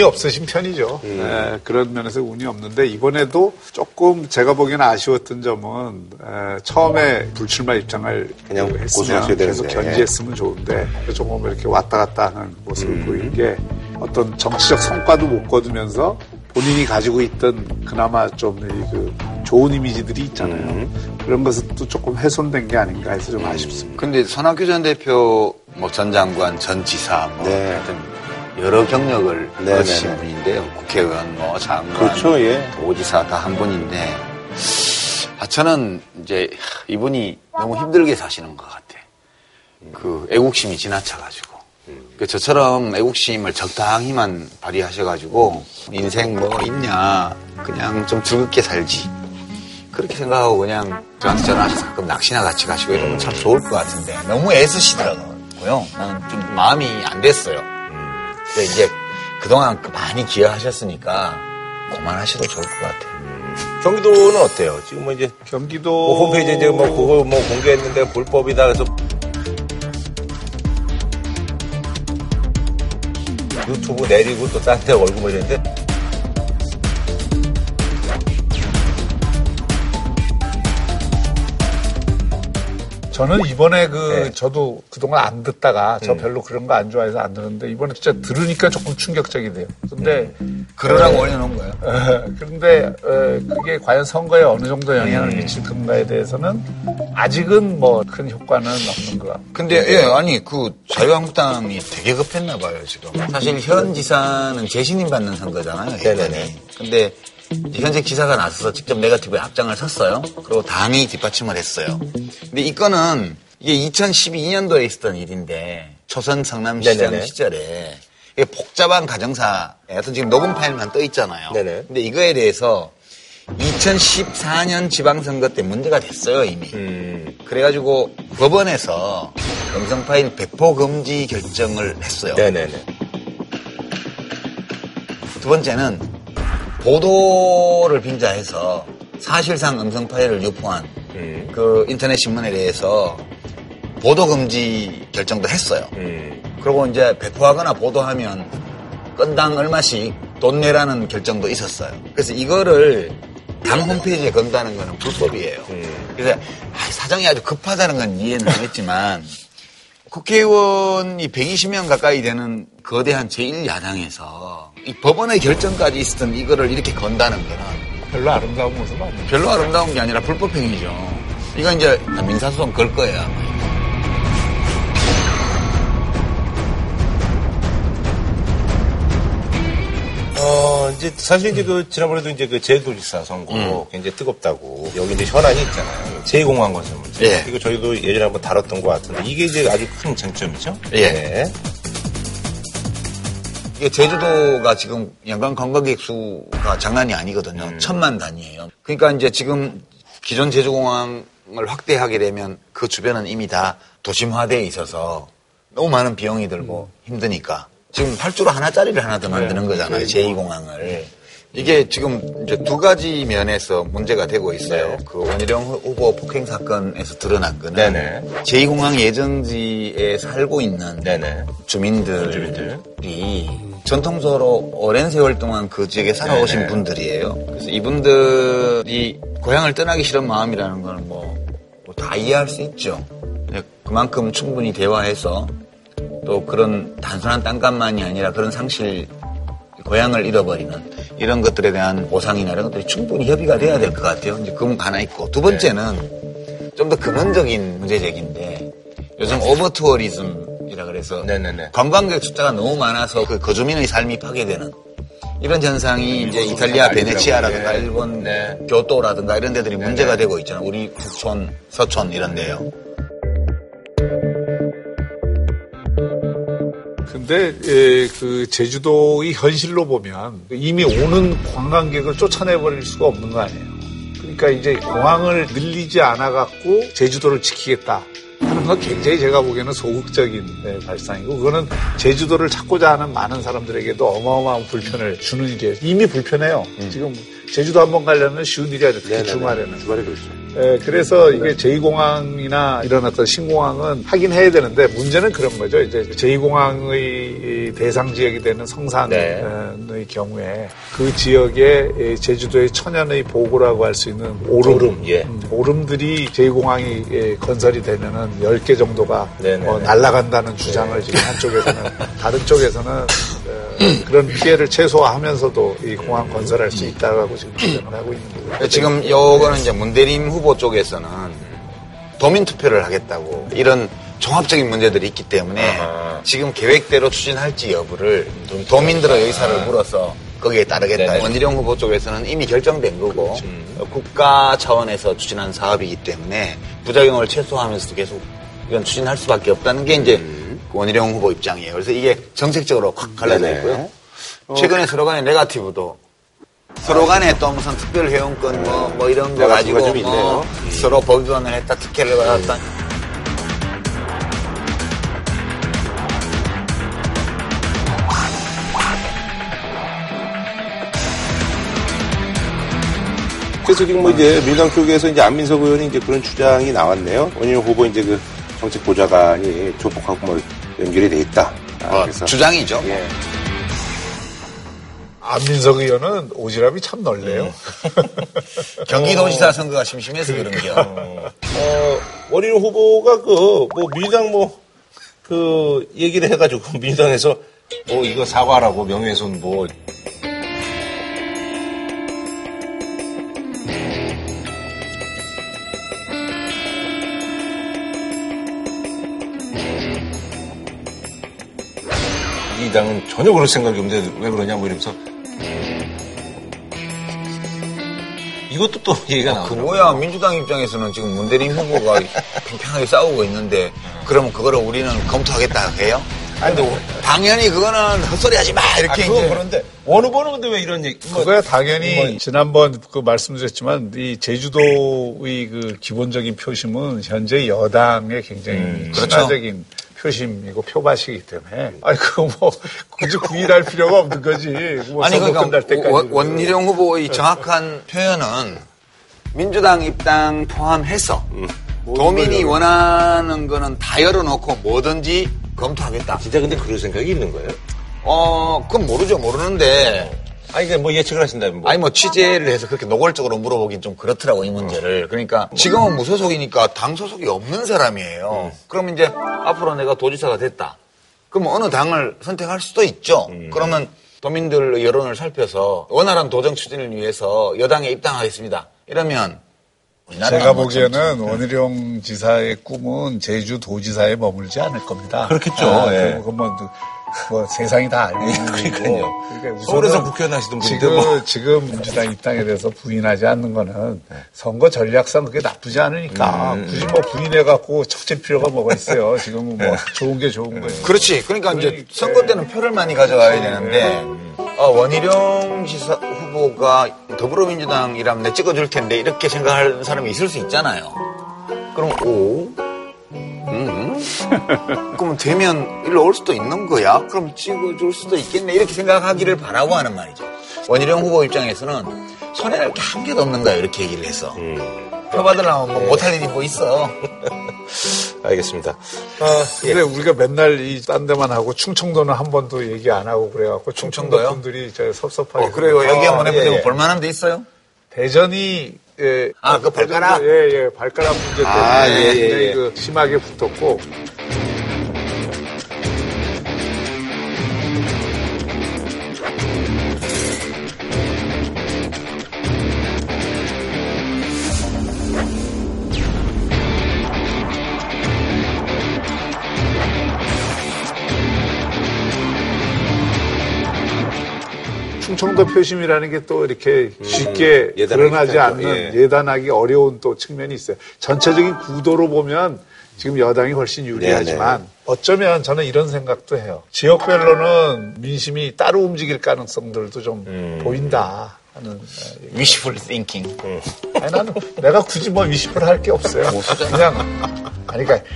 운이, 없으신 편이죠. 네, 그런 면에서 운이 없는데 이번에도 조금 제가 보기에는 아쉬웠던 점은 에, 처음에 불출마 입장을 그냥 했으면 고수하셔야 계속. 견지했으면 좋은데 조금 이렇게 왔다 갔다 하는 모습을 음. 보이는 게 어떤 정치적 성과도 못 거두면서 본인이 가지고 있던 그나마 좀 그 좋은 이미지들이 있잖아요. 음. 그런 것도 조금 훼손된 게 아닌가 해서 좀 아쉽습니다. 근데 손학규 전 대표, 뭐 전 장관, 전 지사, 뭐 네. 하여튼 여러 경력을 네, 거치신 네, 네. 분인데요. 국회의원, 뭐 장관, 그렇죠, 예. 도지사 다 한 분인데 아, 저는 이제 이분이 너무 힘들게 사시는 것 같아. 그 애국심이 지나쳐가지고. 그 저처럼 애국심을 적당히만 발휘하셔가지고 인생 뭐 있냐 그냥 좀 즐겁게 살지 그렇게 생각하고 그냥 저한테 전화하셔서 가끔 낚시나 같이 가시고 이러면 참 좋을 것 같은데 너무 애쓰시더라고요. 나는 좀 마음이 안 됐어요. 근데 이제 그동안 그 많이 기여하셨으니까 그만하셔도 좋을 것 같아요. 경기도는 어때요? 지금 뭐 이제 경기도 뭐 홈페이지에 이제 뭐 그거 뭐 공개했는데 불법이다 그래서 유튜브 내리고 또 딴데 얼굴 뭐 이랬는데 저는 이번에 그 네. 저도 그동안 안 듣다가 저 음. 별로 그런 거 안 좋아해서 안 듣는데 이번에 진짜 들으니까 조금 충격적이 돼요. 근데 그러라고 에, 올려놓은 거예요. 에, 그런데 에, 그게 과연 선거에 어느 정도 영향을 미칠 건가에 대해서는 아직은 뭐 큰 효과는 없는 것 같고. 근데 예 아니 그 자유한국당이 되게 급했나 봐요 지금. 사실 현 지사는 재신임 받는 선거잖아요. 네네네. 근데 이제 현직 지사가 나서서 직접 네거티브에 앞장을 섰어요. 그리고 당이 뒷받침을 했어요. 근데 이 건은 이게 2012년도에 있었던 일인데 초선 성남시장 네네네. 시절에 이게 복잡한 가정사 하여튼 지금 녹음 파일만 떠 있잖아요. 근데 이거에 대해서 2014년 지방선거 때 문제가 됐어요 이미. 음. 그래가지고 법원에서 음성 파일 배포 금지 결정을 했어요. 네네네. 두 번째는 보도를 빙자해서 사실상 음성 파일을 유포한 음. 그 인터넷 신문에 대해서 보도 금지 결정도 했어요. 음. 그리고 이제 배포하거나 보도하면 건당 얼마씩 돈 내라는 결정도 있었어요. 그래서 이거를 당 홈페이지에 건다는 거는 불법이에요. 그래서 아, 사정이 아주 급하다는 건 이해는 하겠지만 국회의원이 120명 가까이 되는 거대한 제1야당에서 이 법원의 결정까지 있었던 이거를 이렇게 건다는 거는 별로 아름다운 모습 아니에요. 별로 아름다운 게 아니라 불법행위죠. 이건 이제 민사소송 걸 거예요. 어, 이제 사실 이제 그 지난번에도 이제 그 제도지사 선거 음. 굉장히 뜨겁다고 여기 이제 현안이 있잖아요. 제2공항 건설 문제. 예. 이거 저희도 예전에 한번 다뤘던 것 같은데 이게 이제 아주 큰 쟁점이죠. 예. 네. 이게 제주도가 지금 연간 관광객 수가 장난이 아니거든요. 음. 천만 단위예요. 그러니까 이제 지금 기존 제주공항을 확대하게 되면 그 주변은 이미 다 도심화되어 있어서 너무 많은 비용이 들고 힘드니까 지금 활주로 하나짜리를 하나 더 만드는 거잖아요. 제2공항을. 이게 지금 이제 두 가지 면에서 문제가 되고 있어요. 그 원희룡 후보 폭행 사건에서 드러난 거는 네네. 제2공항 예정지에 살고 있는 주민들이 전통적으로 오랜 세월 동안 그 지역에 살아오신 네네. 분들이에요. 그래서 이분들이 고향을 떠나기 싫은 마음이라는 거는 뭐 다 이해할 수 있죠. 근데 그만큼 충분히 대화해서 또 그런 단순한 땅값만이 아니라 그런 상실 고향을 잃어버리는 이런 것들에 대한 보상이나 이런 것들이 충분히 협의가 돼야 될 것 같아요. 이제 그건 하나 있고. 두 번째는 좀 더 근원적인 문제 제기인데 요즘 오버투어리즘이라 그래서 관광객 숫자가 너무 많아서 그 거주민의 삶이 파괴되는 이런 현상이 이제 이탈리아 베네치아라든가 일본 교토라든가 이런 데들이 문제가 되고 있잖아요. 우리 북촌, 서촌 이런 데요. 근데 예, 그 제주도의 현실로 보면 이미 오는 관광객을 쫓아내버릴 수가 없는 거 아니에요. 그러니까 이제 공항을 늘리지 않아 갖고 제주도를 지키겠다. 하는 건 굉장히 제가 보기에는 소극적인 네, 발상이고 그거는 제주도를 찾고자 하는 많은 사람들에게도 어마어마한 불편을 주는 일이에요. 이미 불편해요. 지금 제주도 한번 가려면 쉬운 일이 아니에요. 특히 주말에는. 주말에 그렇죠. 예, 그래서 이게 제2공항이나 이런 어떤 신공항은 하긴 해야 되는데 문제는 그런 거죠. 이제 제2공항의 대상 지역이 되는 성산의 경우에 그 지역에 제주도의 천연의 보고라고 할 수 있는 오름, 오름, 예. 음, 오름들이 제2공항이 건설이 되면은 10개 정도가 어, 날아간다는 주장을 지금 한쪽에서는 다른 쪽에서는 어, 그런 피해를 최소화하면서도 이 공항 건설할 수 있다고 지금 주장을 하고 있는 거고요. 지금 요거는 이제 문대림 후보 쪽에서는 도민 투표를 하겠다고 이런 종합적인 문제들이 있기 때문에 지금 계획대로 추진할지 여부를 도민들의 의사를 물어서 거기에 따르겠다. 원희룡 후보 쪽에서는 이미 결정된 거고 어, 국가 차원에서 추진한 사업이기 때문에 부작용을 최소화하면서도 계속 이건 추진할 수밖에 없다는 게 이제 원희룡 후보 입장이에요. 그래서 이게 정책적으로 확 갈라져 네네. 있고요. 최근에 서로 간의 네가티브도 서로 간에 또 무슨 특별 회원권 뭐, 뭐 이런 거 가지고 좀 뭐 있네요. 서로 법위반을 했다 특혜를 받았다. 그래서 지금 뭐 이제 민주당 쪽에서 이제 안민석 의원이 이제 그런 주장이 나왔네요. 원희룡 후보 이제 그 정책 보좌관이 조폭하고 뭐 연결이 돼 있다. 아, 어, 그래서 주장이죠. 예. 안민석 의원은 오지랖이 참 넓네요. 경기도지사 선거가 심심해서 그런겨. 어, 원희룡 후보가 그, 뭐, 민주당 뭐, 그, 얘기를 해가지고, 민주당에서, 뭐, 이거 사과라고 명예훼손 뭐, 당은 전혀 그럴 생각이 없는데 왜 그러냐, 뭐 이러면서. 이것도 또 얘기가 그 나오더라고요. 뭐야 민주당 입장에서는 지금 문대림 후보가 평평하게 싸우고 있는데 그러면 그거를 우리는 검토하겠다 해요? 아니, 근데 당연히 그거는 헛소리 하지 마 이렇게 아, 그건 이제 그런데 어느 번은 근데 왜 이런 얘기? 뭐, 그거야 당연히 지난번 그 말씀드렸지만 이 제주도의 그 기본적인 표심은 현재 여당의 굉장히 그렇죠. 친화적인 표심이고 표밭이기 때문에 아니 그거 뭐 굳이 구일할 필요가 없는 거지. 뭐 아니 그러니까 끝날 때까지. 원- 원희룡 후보의 정확한 표현은 민주당 입당 포함해서 음. 도민이 원하는 거는 다 열어놓고 뭐든지 검토하겠다. 진짜 근데 그럴 생각이 있는 거예요? 어, 그건 모르죠. 모르는데. 아니, 그뭐 예측을 하신다면 뭐. 아니, 뭐 취재를 해서 그렇게 노골적으로 물어보긴 좀 그렇더라고, 이 문제를. 그러니까 지금은 무소속이니까 당 소속이 없는 사람이에요. 그럼 이제 앞으로 내가 도지사가 됐다. 그럼 어느 당을 선택할 수도 있죠. 그러면 도민들의 여론을 살펴서 원활한 도정 추진을 위해서 여당에 입당하겠습니다. 이러면 제가 뭐 보기에는 원희룡 지사의 꿈은 제주 도지사에 머물지 않을 겁니다. 그렇겠죠. 아, 예. 그거 뭐, 뭐 세상이 다 알고 있는 그러니까요. 그러니까 서울에서 국회의원 하시던 분인데 지금, 뭐. 지금 민주당 입당에 대해서 부인하지 않는 거는 선거 전략상 그게 나쁘지 않으니까 음. 굳이 뭐 부인해갖고 척질 필요가 뭐가 있어요. 지금은 뭐 좋은 게 좋은 거예요. 그렇지. 그러니까 이제 선거 때는 표를 많이 가져가야 되는데 어, 원희룡 지사 후보가 더불어민주당이라면 내 찍어줄 텐데 이렇게 생각하는 사람이 있을 수 있잖아요. 그럼 오, 음, 그럼 되면 일로 올 수도 있는 거야. 그럼 찍어줄 수도 있겠네 이렇게 생각하기를 바라고 하는 말이죠. 원희룡 후보 입장에서는 손해를 게한 개도 없는 거야 이렇게 얘기를 해서 표 받으려면 뭐 못할 일이 뭐 있어. 알겠습니다. 아, 예. 근데 우리가 맨날 이 딴 데만 하고 충청도는 한 번도 얘기 안 하고 그래갖고 충청도 충청도요? 분들이 저 섭섭하게. 어, 그래요. 여기 한번 아, 해보자고 예, 예. 볼만한 데 있어요? 대전이 예, 아, 그 발가락? 예, 예, 발가락 문제 때문에 아, 예, 예, 굉장히 예. 그 심하게 붙었고 충청도 표심이라는 게 또 이렇게 쉽게 예단하기 드러나지 쉽지 않죠. 않는 예. 예단하기 어려운 또 측면이 있어요. 전체적인 구도로 보면 지금 여당이 훨씬 유리하지만 네, 어쩌면 저는 이런 생각도 해요. 지역별로는 민심이 따로 움직일 가능성들도 좀 음. 보인다. 하는 wishful thinking. 아니, 나는 내가 굳이 뭐 위십을 할게 없어요. 그냥 아니 그러니까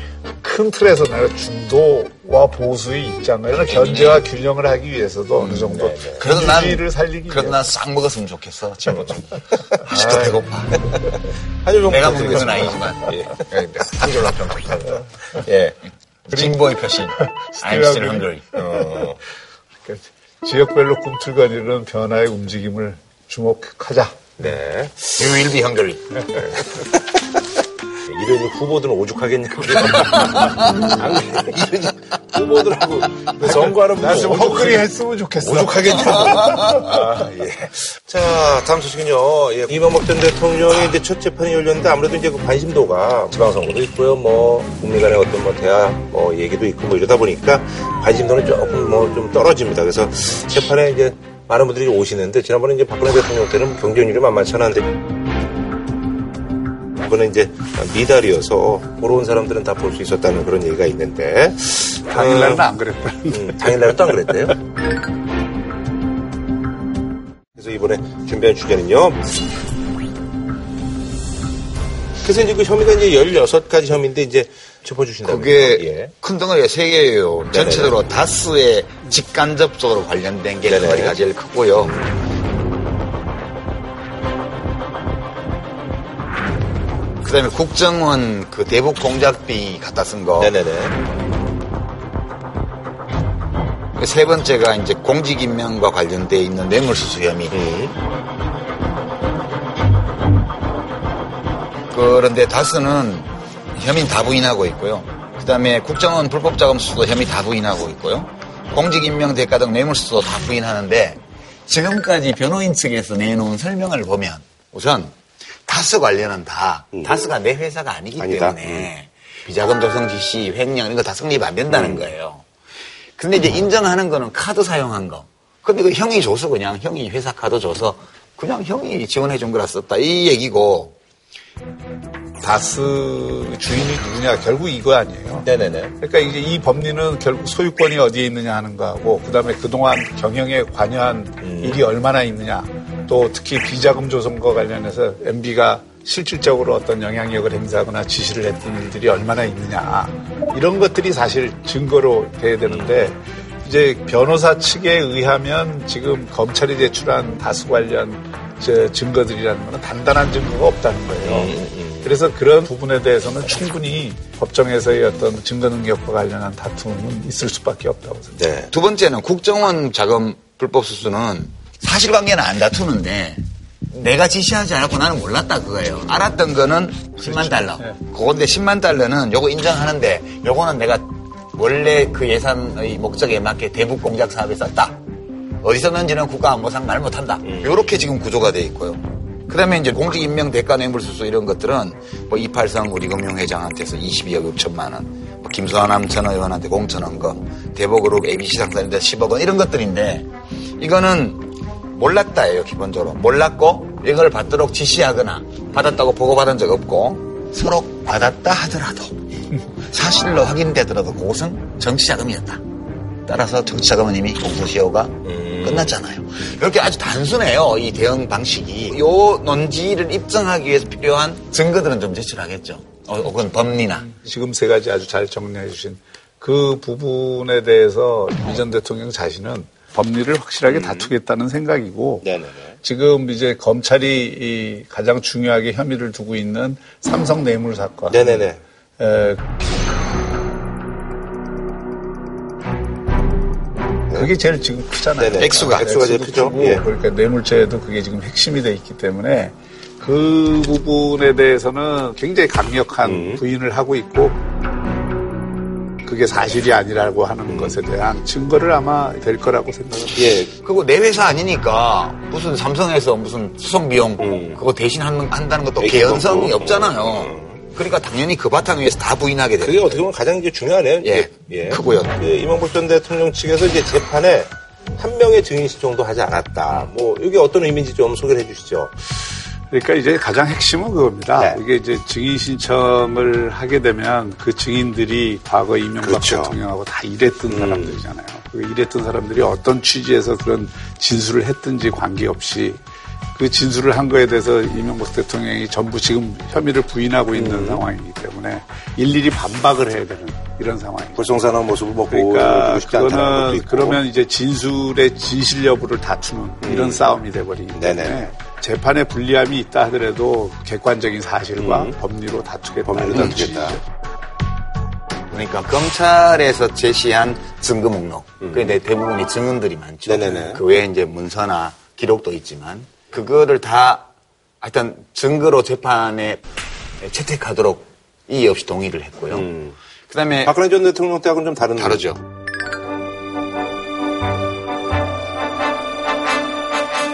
큰 틀에서 내가 중도와 보수의 입장을 이런 견제와 균형을 하기 위해서도 어느 정도 그래도 난 살리기 그래도 난 싹 먹었으면 좋겠어. 지금 좀 아직도 배고파. 한줄 내가 먹는 건 아니지만 예. 한 줄로 평 예. 진보의 표신. I'm still hungry. 어. 그러니까 지역별로 꿈틀거리는 변화의 움직임을 주목하자. 네. You will be hungry. 이런 후보들은 오죽하겠냐고. 후보들하고 그 선거하는 분들 나좀 헛소리 했으면 좋겠어. 오죽하겠냐고. 아, 예. 자, 다음 소식은요. 예, 이명박 전 대통령의 이제 첫 재판이 열렸는데 아무래도 이제 그 관심도가 지방선거도 있고요. 뭐, 국민 간의 어떤 뭐 대화 뭐 얘기도 있고 뭐 이러다 보니까 관심도는 조금 뭐 좀 떨어집니다. 그래서 재판에 이제 많은 분들이 오시는데 지난번에 이제 박근혜 대통령 때는 경쟁률이 만만치 않았는데 이번에 이제 미달이어서 보러 온 사람들은 다 볼 수 있었다는 그런 얘기가 있는데 당일날은 어, 안 그랬다. 음, 당일날은 또 안 그랬대요. 그래서 이번에 준비한 주제는요. 그래서 이제 그 혐의가 이제 16가지 혐의인데 이제 짚어주신다고요. 그게 예. 큰 덩어리가 세 개예요. 전체적으로 다스의 직간접적으로 관련된 게 네네. 덩어리가 제일 크고요. 그 다음에 국정원 그 대북 공작비 갖다 쓴 거. 네네네. 그세 번째가 이제 공직 임명과 관련돼 있는 뇌물수수 혐의. 음. 그런데 다스는 혐의는 다 부인하고 있고요. 그다음에 국정원 불법 자금 수도 혐의 다 부인하고 있고요. 공직임명 대가 등 뇌물수도 다 부인하는데 지금까지 변호인 측에서 내놓은 설명을 보면 우선 다스 관련은 다 다스가 내 회사가 아니기 아니다. 때문에 비자금 조성 지시, 횡령 이런 거 다 성립 안 된다는 거예요. 근데 이제 인정하는 거는 카드 사용한 거. 근데 그 형이 줘서 그냥 형이 회사 카드 줘서 그냥 형이 지원해 준 거라 썼다. 이 얘기고 다스 주인이 누구냐 결국 이거 아니에요. 네네네. 그러니까 이제 이 법리는 결국 소유권이 어디에 있느냐 하는 거하고 그다음에 그동안 경영에 관여한 일이 얼마나 있느냐 또 특히 비자금 조성과 관련해서 MB가 실질적으로 어떤 영향력을 행사하거나 지시를 했던 일들이 얼마나 있느냐 이런 것들이 사실 증거로 돼야 되는데 이제 변호사 측에 의하면 지금 검찰이 제출한 다수 관련 저 증거들이라는 거는 단단한 증거가 없다는 거예요. 그래서 그런 부분에 대해서는 충분히 법정에서의 어떤 증거 능력과 관련한 다툼은 있을 수밖에 없다고 생각합니다. 네. 두 번째는 국정원 자금 불법 수수는 사실관계는 안 다투는데 내가 지시하지 않았고 나는 몰랐다 그거예요. 알았던 거는 10만 달러. 그건데 10만 달러는 요거 인정하는데 요거는 내가 원래 그 예산의 목적에 맞게 대북 공작 사업에 썼다. 어디서 는지는 국가 안보상 말 못한다. 요렇게 지금 구조가 돼 있고요. 그 다음에 이제 공직 임명 대가 뇌물수수 이런 것들은 뭐 이팔성 우리 금융회장한테서 22억 6천만 원, 뭐 김수환 전 의원한테 공천원금, 대보그룹 ABC 상사한테 10억 원 이런 것들인데 이거는 몰랐다예요 기본적으로 몰랐고 이걸 받도록 지시하거나 받았다고 보고받은 적 없고 서로 받았다 하더라도 사실로 확인되더라도 그것은 정치자금이었다. 따라서 정치자금은 이미 공소시효가 끝났잖아요. 이렇게 아주 단순해요. 이 대응 방식이. 요 논지를 입증하기 위해서 필요한 증거들은 좀 제출하겠죠. 어, 혹은 법리나. 지금 세 가지 아주 잘 정리해 주신 그 부분에 대해서 이전 대통령 자신은 법리를 확실하게 다투겠다는 생각이고 지금 이제 검찰이 이 가장 중요하게 혐의를 두고 있는 삼성 뇌물 사건. 네네네. 에, 그게 제일 지금 크잖아요. 네네. 액수가. 액수가 제일 크죠. 예. 그러니까 뇌물죄도 그게 지금 핵심이 돼 있기 때문에 그 부분에 대해서는 굉장히 강력한 음. 부인을 하고 있고 그게 사실이 아니라고 하는 것에 대한 증거를 아마 될 거라고 생각합니다. 예. 그거 내 회사 아니니까 무슨 삼성에서 무슨 수송 비용 그거 대신 하는, 한다는 것도 음. 개연성이. 없잖아요. 그러니까 당연히 그 바탕 위에서 다 부인하게 돼요. 그게 어떻게 보면 가장 이제 중요하네요. 예, 예. 크고요. 그 이명박 전 대통령 측에서 이제 재판에 한 명의 증인신 정도 하지 않았다. 뭐 이게 어떤 의미인지 좀 소개를 해주시죠. 그러니까 이제 가장 핵심은 그겁니다. 네. 이게 이제 증인 신청을 하게 되면 그 증인들이 과거 이명박 그렇죠. 대통령하고 다 일했던 음. 사람들이잖아요. 그 일했던 사람들이 어떤 취지에서 그런 진술을 했든지 관계없이 그 진술을 한 거에 대해서 이명박 대통령이 전부 지금 혐의를 부인하고 음. 있는 상황이기 때문에 일일이 반박을 해야 되는 이런 상황이죠. 불성사나운 모습을 뭐 그러니까 그거는. 그러면 이제 진술의 진실 여부를 다투는 이런 싸움이 돼버리기 때문에 음. 네네. 재판에 불리함이 있다 하더라도 객관적인 사실과 음. 법리로 다투겠다. 법리로 다투겠다. 그러니까 검찰에서 제시한 증거 목록. 그게 대- 대부분이 증언들이 많죠. 음. 네네네. 그 외에 이제 문서나 기록도 있지만 그거를 다 하여튼 증거로 재판에 채택하도록 이의 없이 동의를 했고요. 그다음에 음. 박근혜 전 대통령 때하고는 좀 다른 다르죠.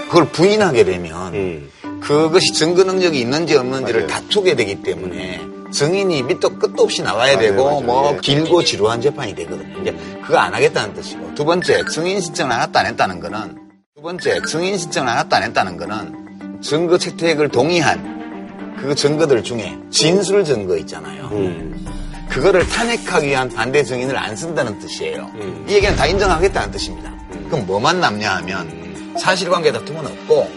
그걸 부인하게 되면 음. 그것이 증거 능력이 있는지 없는지를 다투게 되기 때문에 증인이 밑도 끝도 없이 나와야 맞아요, 되고 맞아요. 뭐 예. 길고 지루한 재판이 되거든요. 이제 그거 안 하겠다는 뜻이고 두 번째 증인 신청을 안 했다 안 했다는 거는 두 번째 증인 신청을 안 했다 안 했다는 거는 증거 채택을 동의한 그 증거들 중에 진술 증거 있잖아요. 음. 그거를 탄핵하기 위한 반대 증인을 안 쓴다는 뜻이에요. 이 얘기는 다 인정하겠다는 뜻입니다. 그럼 뭐만 남냐 하면 사실관계 다툼은 없고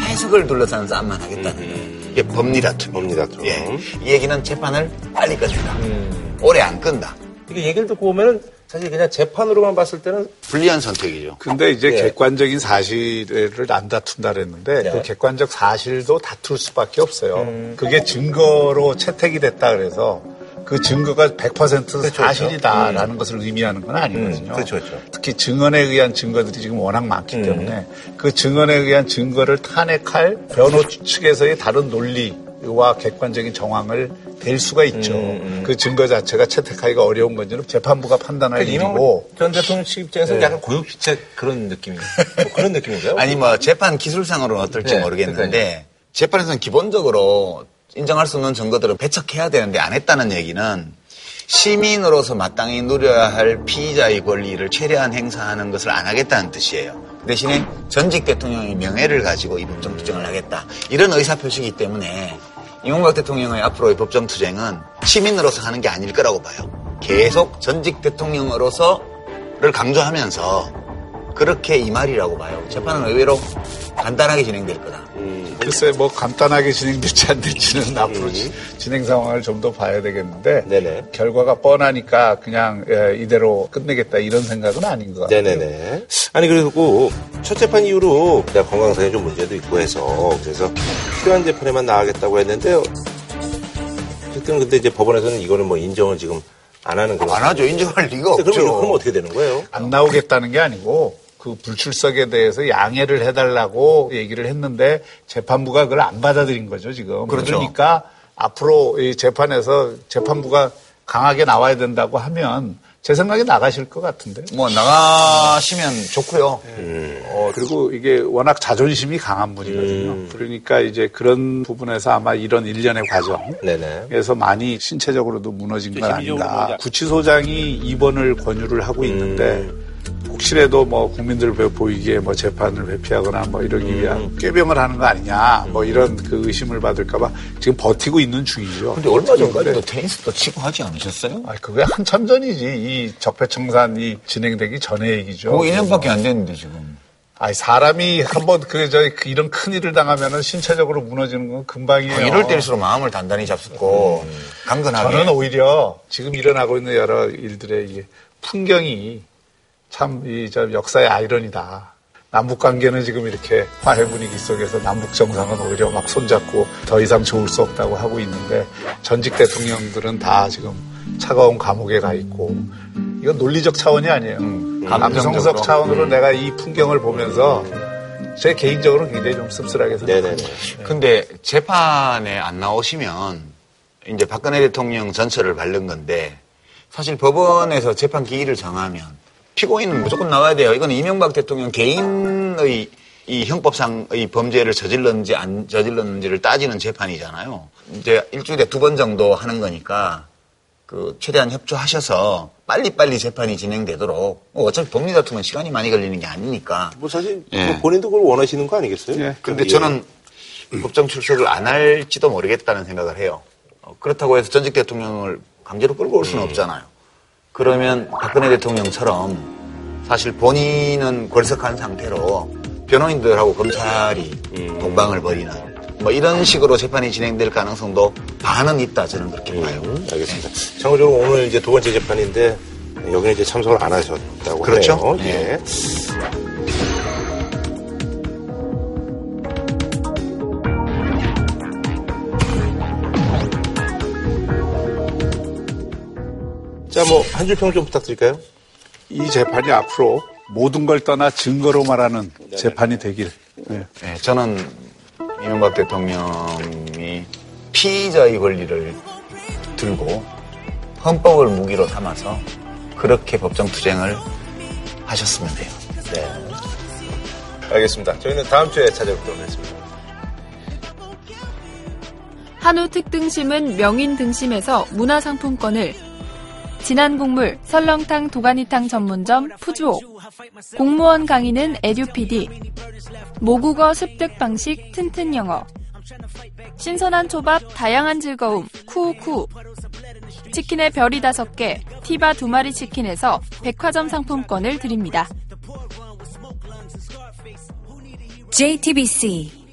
해석을 둘러싼 싸움만 하겠다는 거예요. 이게 법리 다툼. 법리 다툼. 예. 이 얘기는 재판을 빨리 끝낸다. 오래 안 끈다. 이게 얘기를 듣고 보면은 사실 그냥 재판으로만 봤을 때는 불리한 선택이죠. 근데 이제 예. 객관적인 사실을 안 다툰다 그랬는데 네. 그 객관적 사실도 다툴 수밖에 없어요. 음. 그게 증거로 채택이 됐다 그래서 그 증거가 100% 사실이다라는 것을 의미하는 건 아니거든요. 그렇죠, 그렇죠. 특히 증언에 의한 증거들이 지금 워낙 많기 음. 때문에 그 증언에 의한 증거를 탄핵할 변호 측에서의 다른 논리와 객관적인 정황을 댈 수가 있죠. 음, 그 증거 자체가 채택하기가 어려운 건지는 재판부가 판단할 일이고 전 대통령 측 입장에서 네. 약간 고육지책 그런 느낌이 뭐 그런 느낌인가요? 아니 뭐 재판 기술상으로는 어떨지 네, 모르겠는데 재판에서는 기본적으로 인정할 수 없는 증거들은 배척해야 되는데 안 했다는 얘기는 시민으로서 마땅히 누려야 할 피의자의 권리를 최대한 행사하는 것을 안 하겠다는 뜻이에요. 그 대신에 전직 대통령의 명예를 가지고 이 법정 투쟁을 하겠다. 이런 의사표시이기 때문에 이명박 대통령의 앞으로의 법정 투쟁은 시민으로서 하는 게 아닐 거라고 봐요. 계속 전직 대통령으로서를 강조하면서 그렇게 이 말이라고 봐요. 재판은 의외로 간단하게 진행될 거다. 글쎄 뭐 간단하게 진행될지 안 될지는 앞으로 지- 진행 상황을 좀 더 봐야 되겠는데 네네. 결과가 뻔하니까 그냥 예, 이대로 끝내겠다 이런 생각은 아닌 것 같아요. 네네네. 아니 그리고 첫 재판 이후로 그냥 건강상에 좀 문제도 있고 해서 그래서 필요한 재판에만 나가겠다고 했는데 어쨌든 근데 이제 법원에서는 이거는 뭐 인정을 지금 안 하는 거죠. 안 하죠. 인정할 리가 그럼 없죠. 이거 그럼 어떻게 되는 거예요? 안 나오겠다는 게 아니고 그 불출석에 대해서 양해를 해달라고 얘기를 했는데 재판부가 그걸 안 받아들인 거죠 지금. 그렇죠. 러니까 앞으로 이 재판에서 재판부가 강하게 나와야 된다고 하면 제 생각에 나가실 것 같은데. 뭐 나가시면 좋고요. 어, 그리고 이게 워낙 자존심이 강한 분이거든요. 그러니까 이제 그런 부분에서 아마 이런 일련의. 과정에서 많이 신체적으로도 무너진 건 아닌가. 구치소장이 입원을 권유를 하고 있는데 혹시라도 뭐 국민들 보이기에 뭐 재판을 회피하거나 뭐 이러기 위한 꾀병을 하는 거 아니냐 뭐 이런 그 의심을 받을까봐 지금 버티고 있는 중이죠. 근데 얼마 전까지도 테니스도 치고 하지 않으셨어요? 아, 그게 한참 전이지. 이 적폐청산이 진행되기 전의 얘기죠. 그거 1년밖에 안 됐는데 지금. 아니 사람이 한번 그저 이런 큰 일을 당하면은 신체적으로 무너지는 건 금방이에요. 아, 이럴 때일수록 마음을 단단히 잡숫고 강건하게. 저는 오히려 지금 일어나고 있는 여러 일들의 풍경이 참 이 저 역사의 아이러니다. 남북 관계는 지금 이렇게 화해 분위기 속에서 남북 정상은 오히려 막 손잡고 더 이상 좋을 수 없다고 하고 있는데 전직 대통령들은 다 지금 차가운 감옥에 가 있고 이건 논리적 차원이 아니에요. 감성적 감정적으로. 차원으로 내가 이 풍경을 보면서 제 개인적으로 굉장히 좀 씁쓸하게 생각합니다. 근데 재판에 안 나오시면 이제 박근혜 대통령 전처를 밟는 건데 사실 법원에서 재판 기일을 정하면 피고인은 무조건 나와야 돼요. 이건 이명박 대통령 개인의 이 형법상의 범죄를 저질렀는지 안 저질렀는지를 따지는 재판이잖아요. 이제 일주일에 두 번 정도 하는 거니까 그 최대한 협조하셔서 빨리빨리 재판이 진행되도록 뭐 어차피 법리 다투면 시간이 많이 걸리는 게 아니니까. 뭐 사실 예. 뭐 본인도 그걸 원하시는 거 아니겠어요? 근데 예. 저는 법정 출석을 안 할지도 모르겠다는 생각을 해요. 어, 그렇다고 해서 전직 대통령을 강제로 끌고 올 수는 없잖아요. 그러면 박근혜 대통령처럼 사실 본인은 골석한 상태로 변호인들하고 검찰이 공방을 벌이는 뭐 이런 식으로 재판이 진행될 가능성도 반은 있다 저는 그렇게 봐요. 알겠습니다. 참고적으로 오늘 이제 두 번째 재판인데 여기는 이제 참석을 안 하셨다고 그렇죠. 하네 자, 뭐 한 줄 평 좀 부탁드릴까요? 이 재판이 앞으로 모든 걸 떠나 증거로 말하는 재판이 되길. 네. 네, 저는 이명박 대통령이 피의자의 권리를 들고 헌법을 무기로 삼아서 그렇게 법정 투쟁을 하셨으면 돼요. 네. 알겠습니다. 저희는 다음 주에 찾아뵙도록 하겠습니다. 한우 특등심은 명인 등심에서 문화상품권을 진한 국물 설렁탕 도가니탕 전문점 푸주오. 공무원 강의는 에듀피디. 모국어 습득 방식 튼튼 영어. 신선한 초밥 다양한 즐거움 쿠우쿠. 치킨의 별이 다섯 개 티바 두 마리 치킨에서 백화점 상품권을 드립니다. JTBC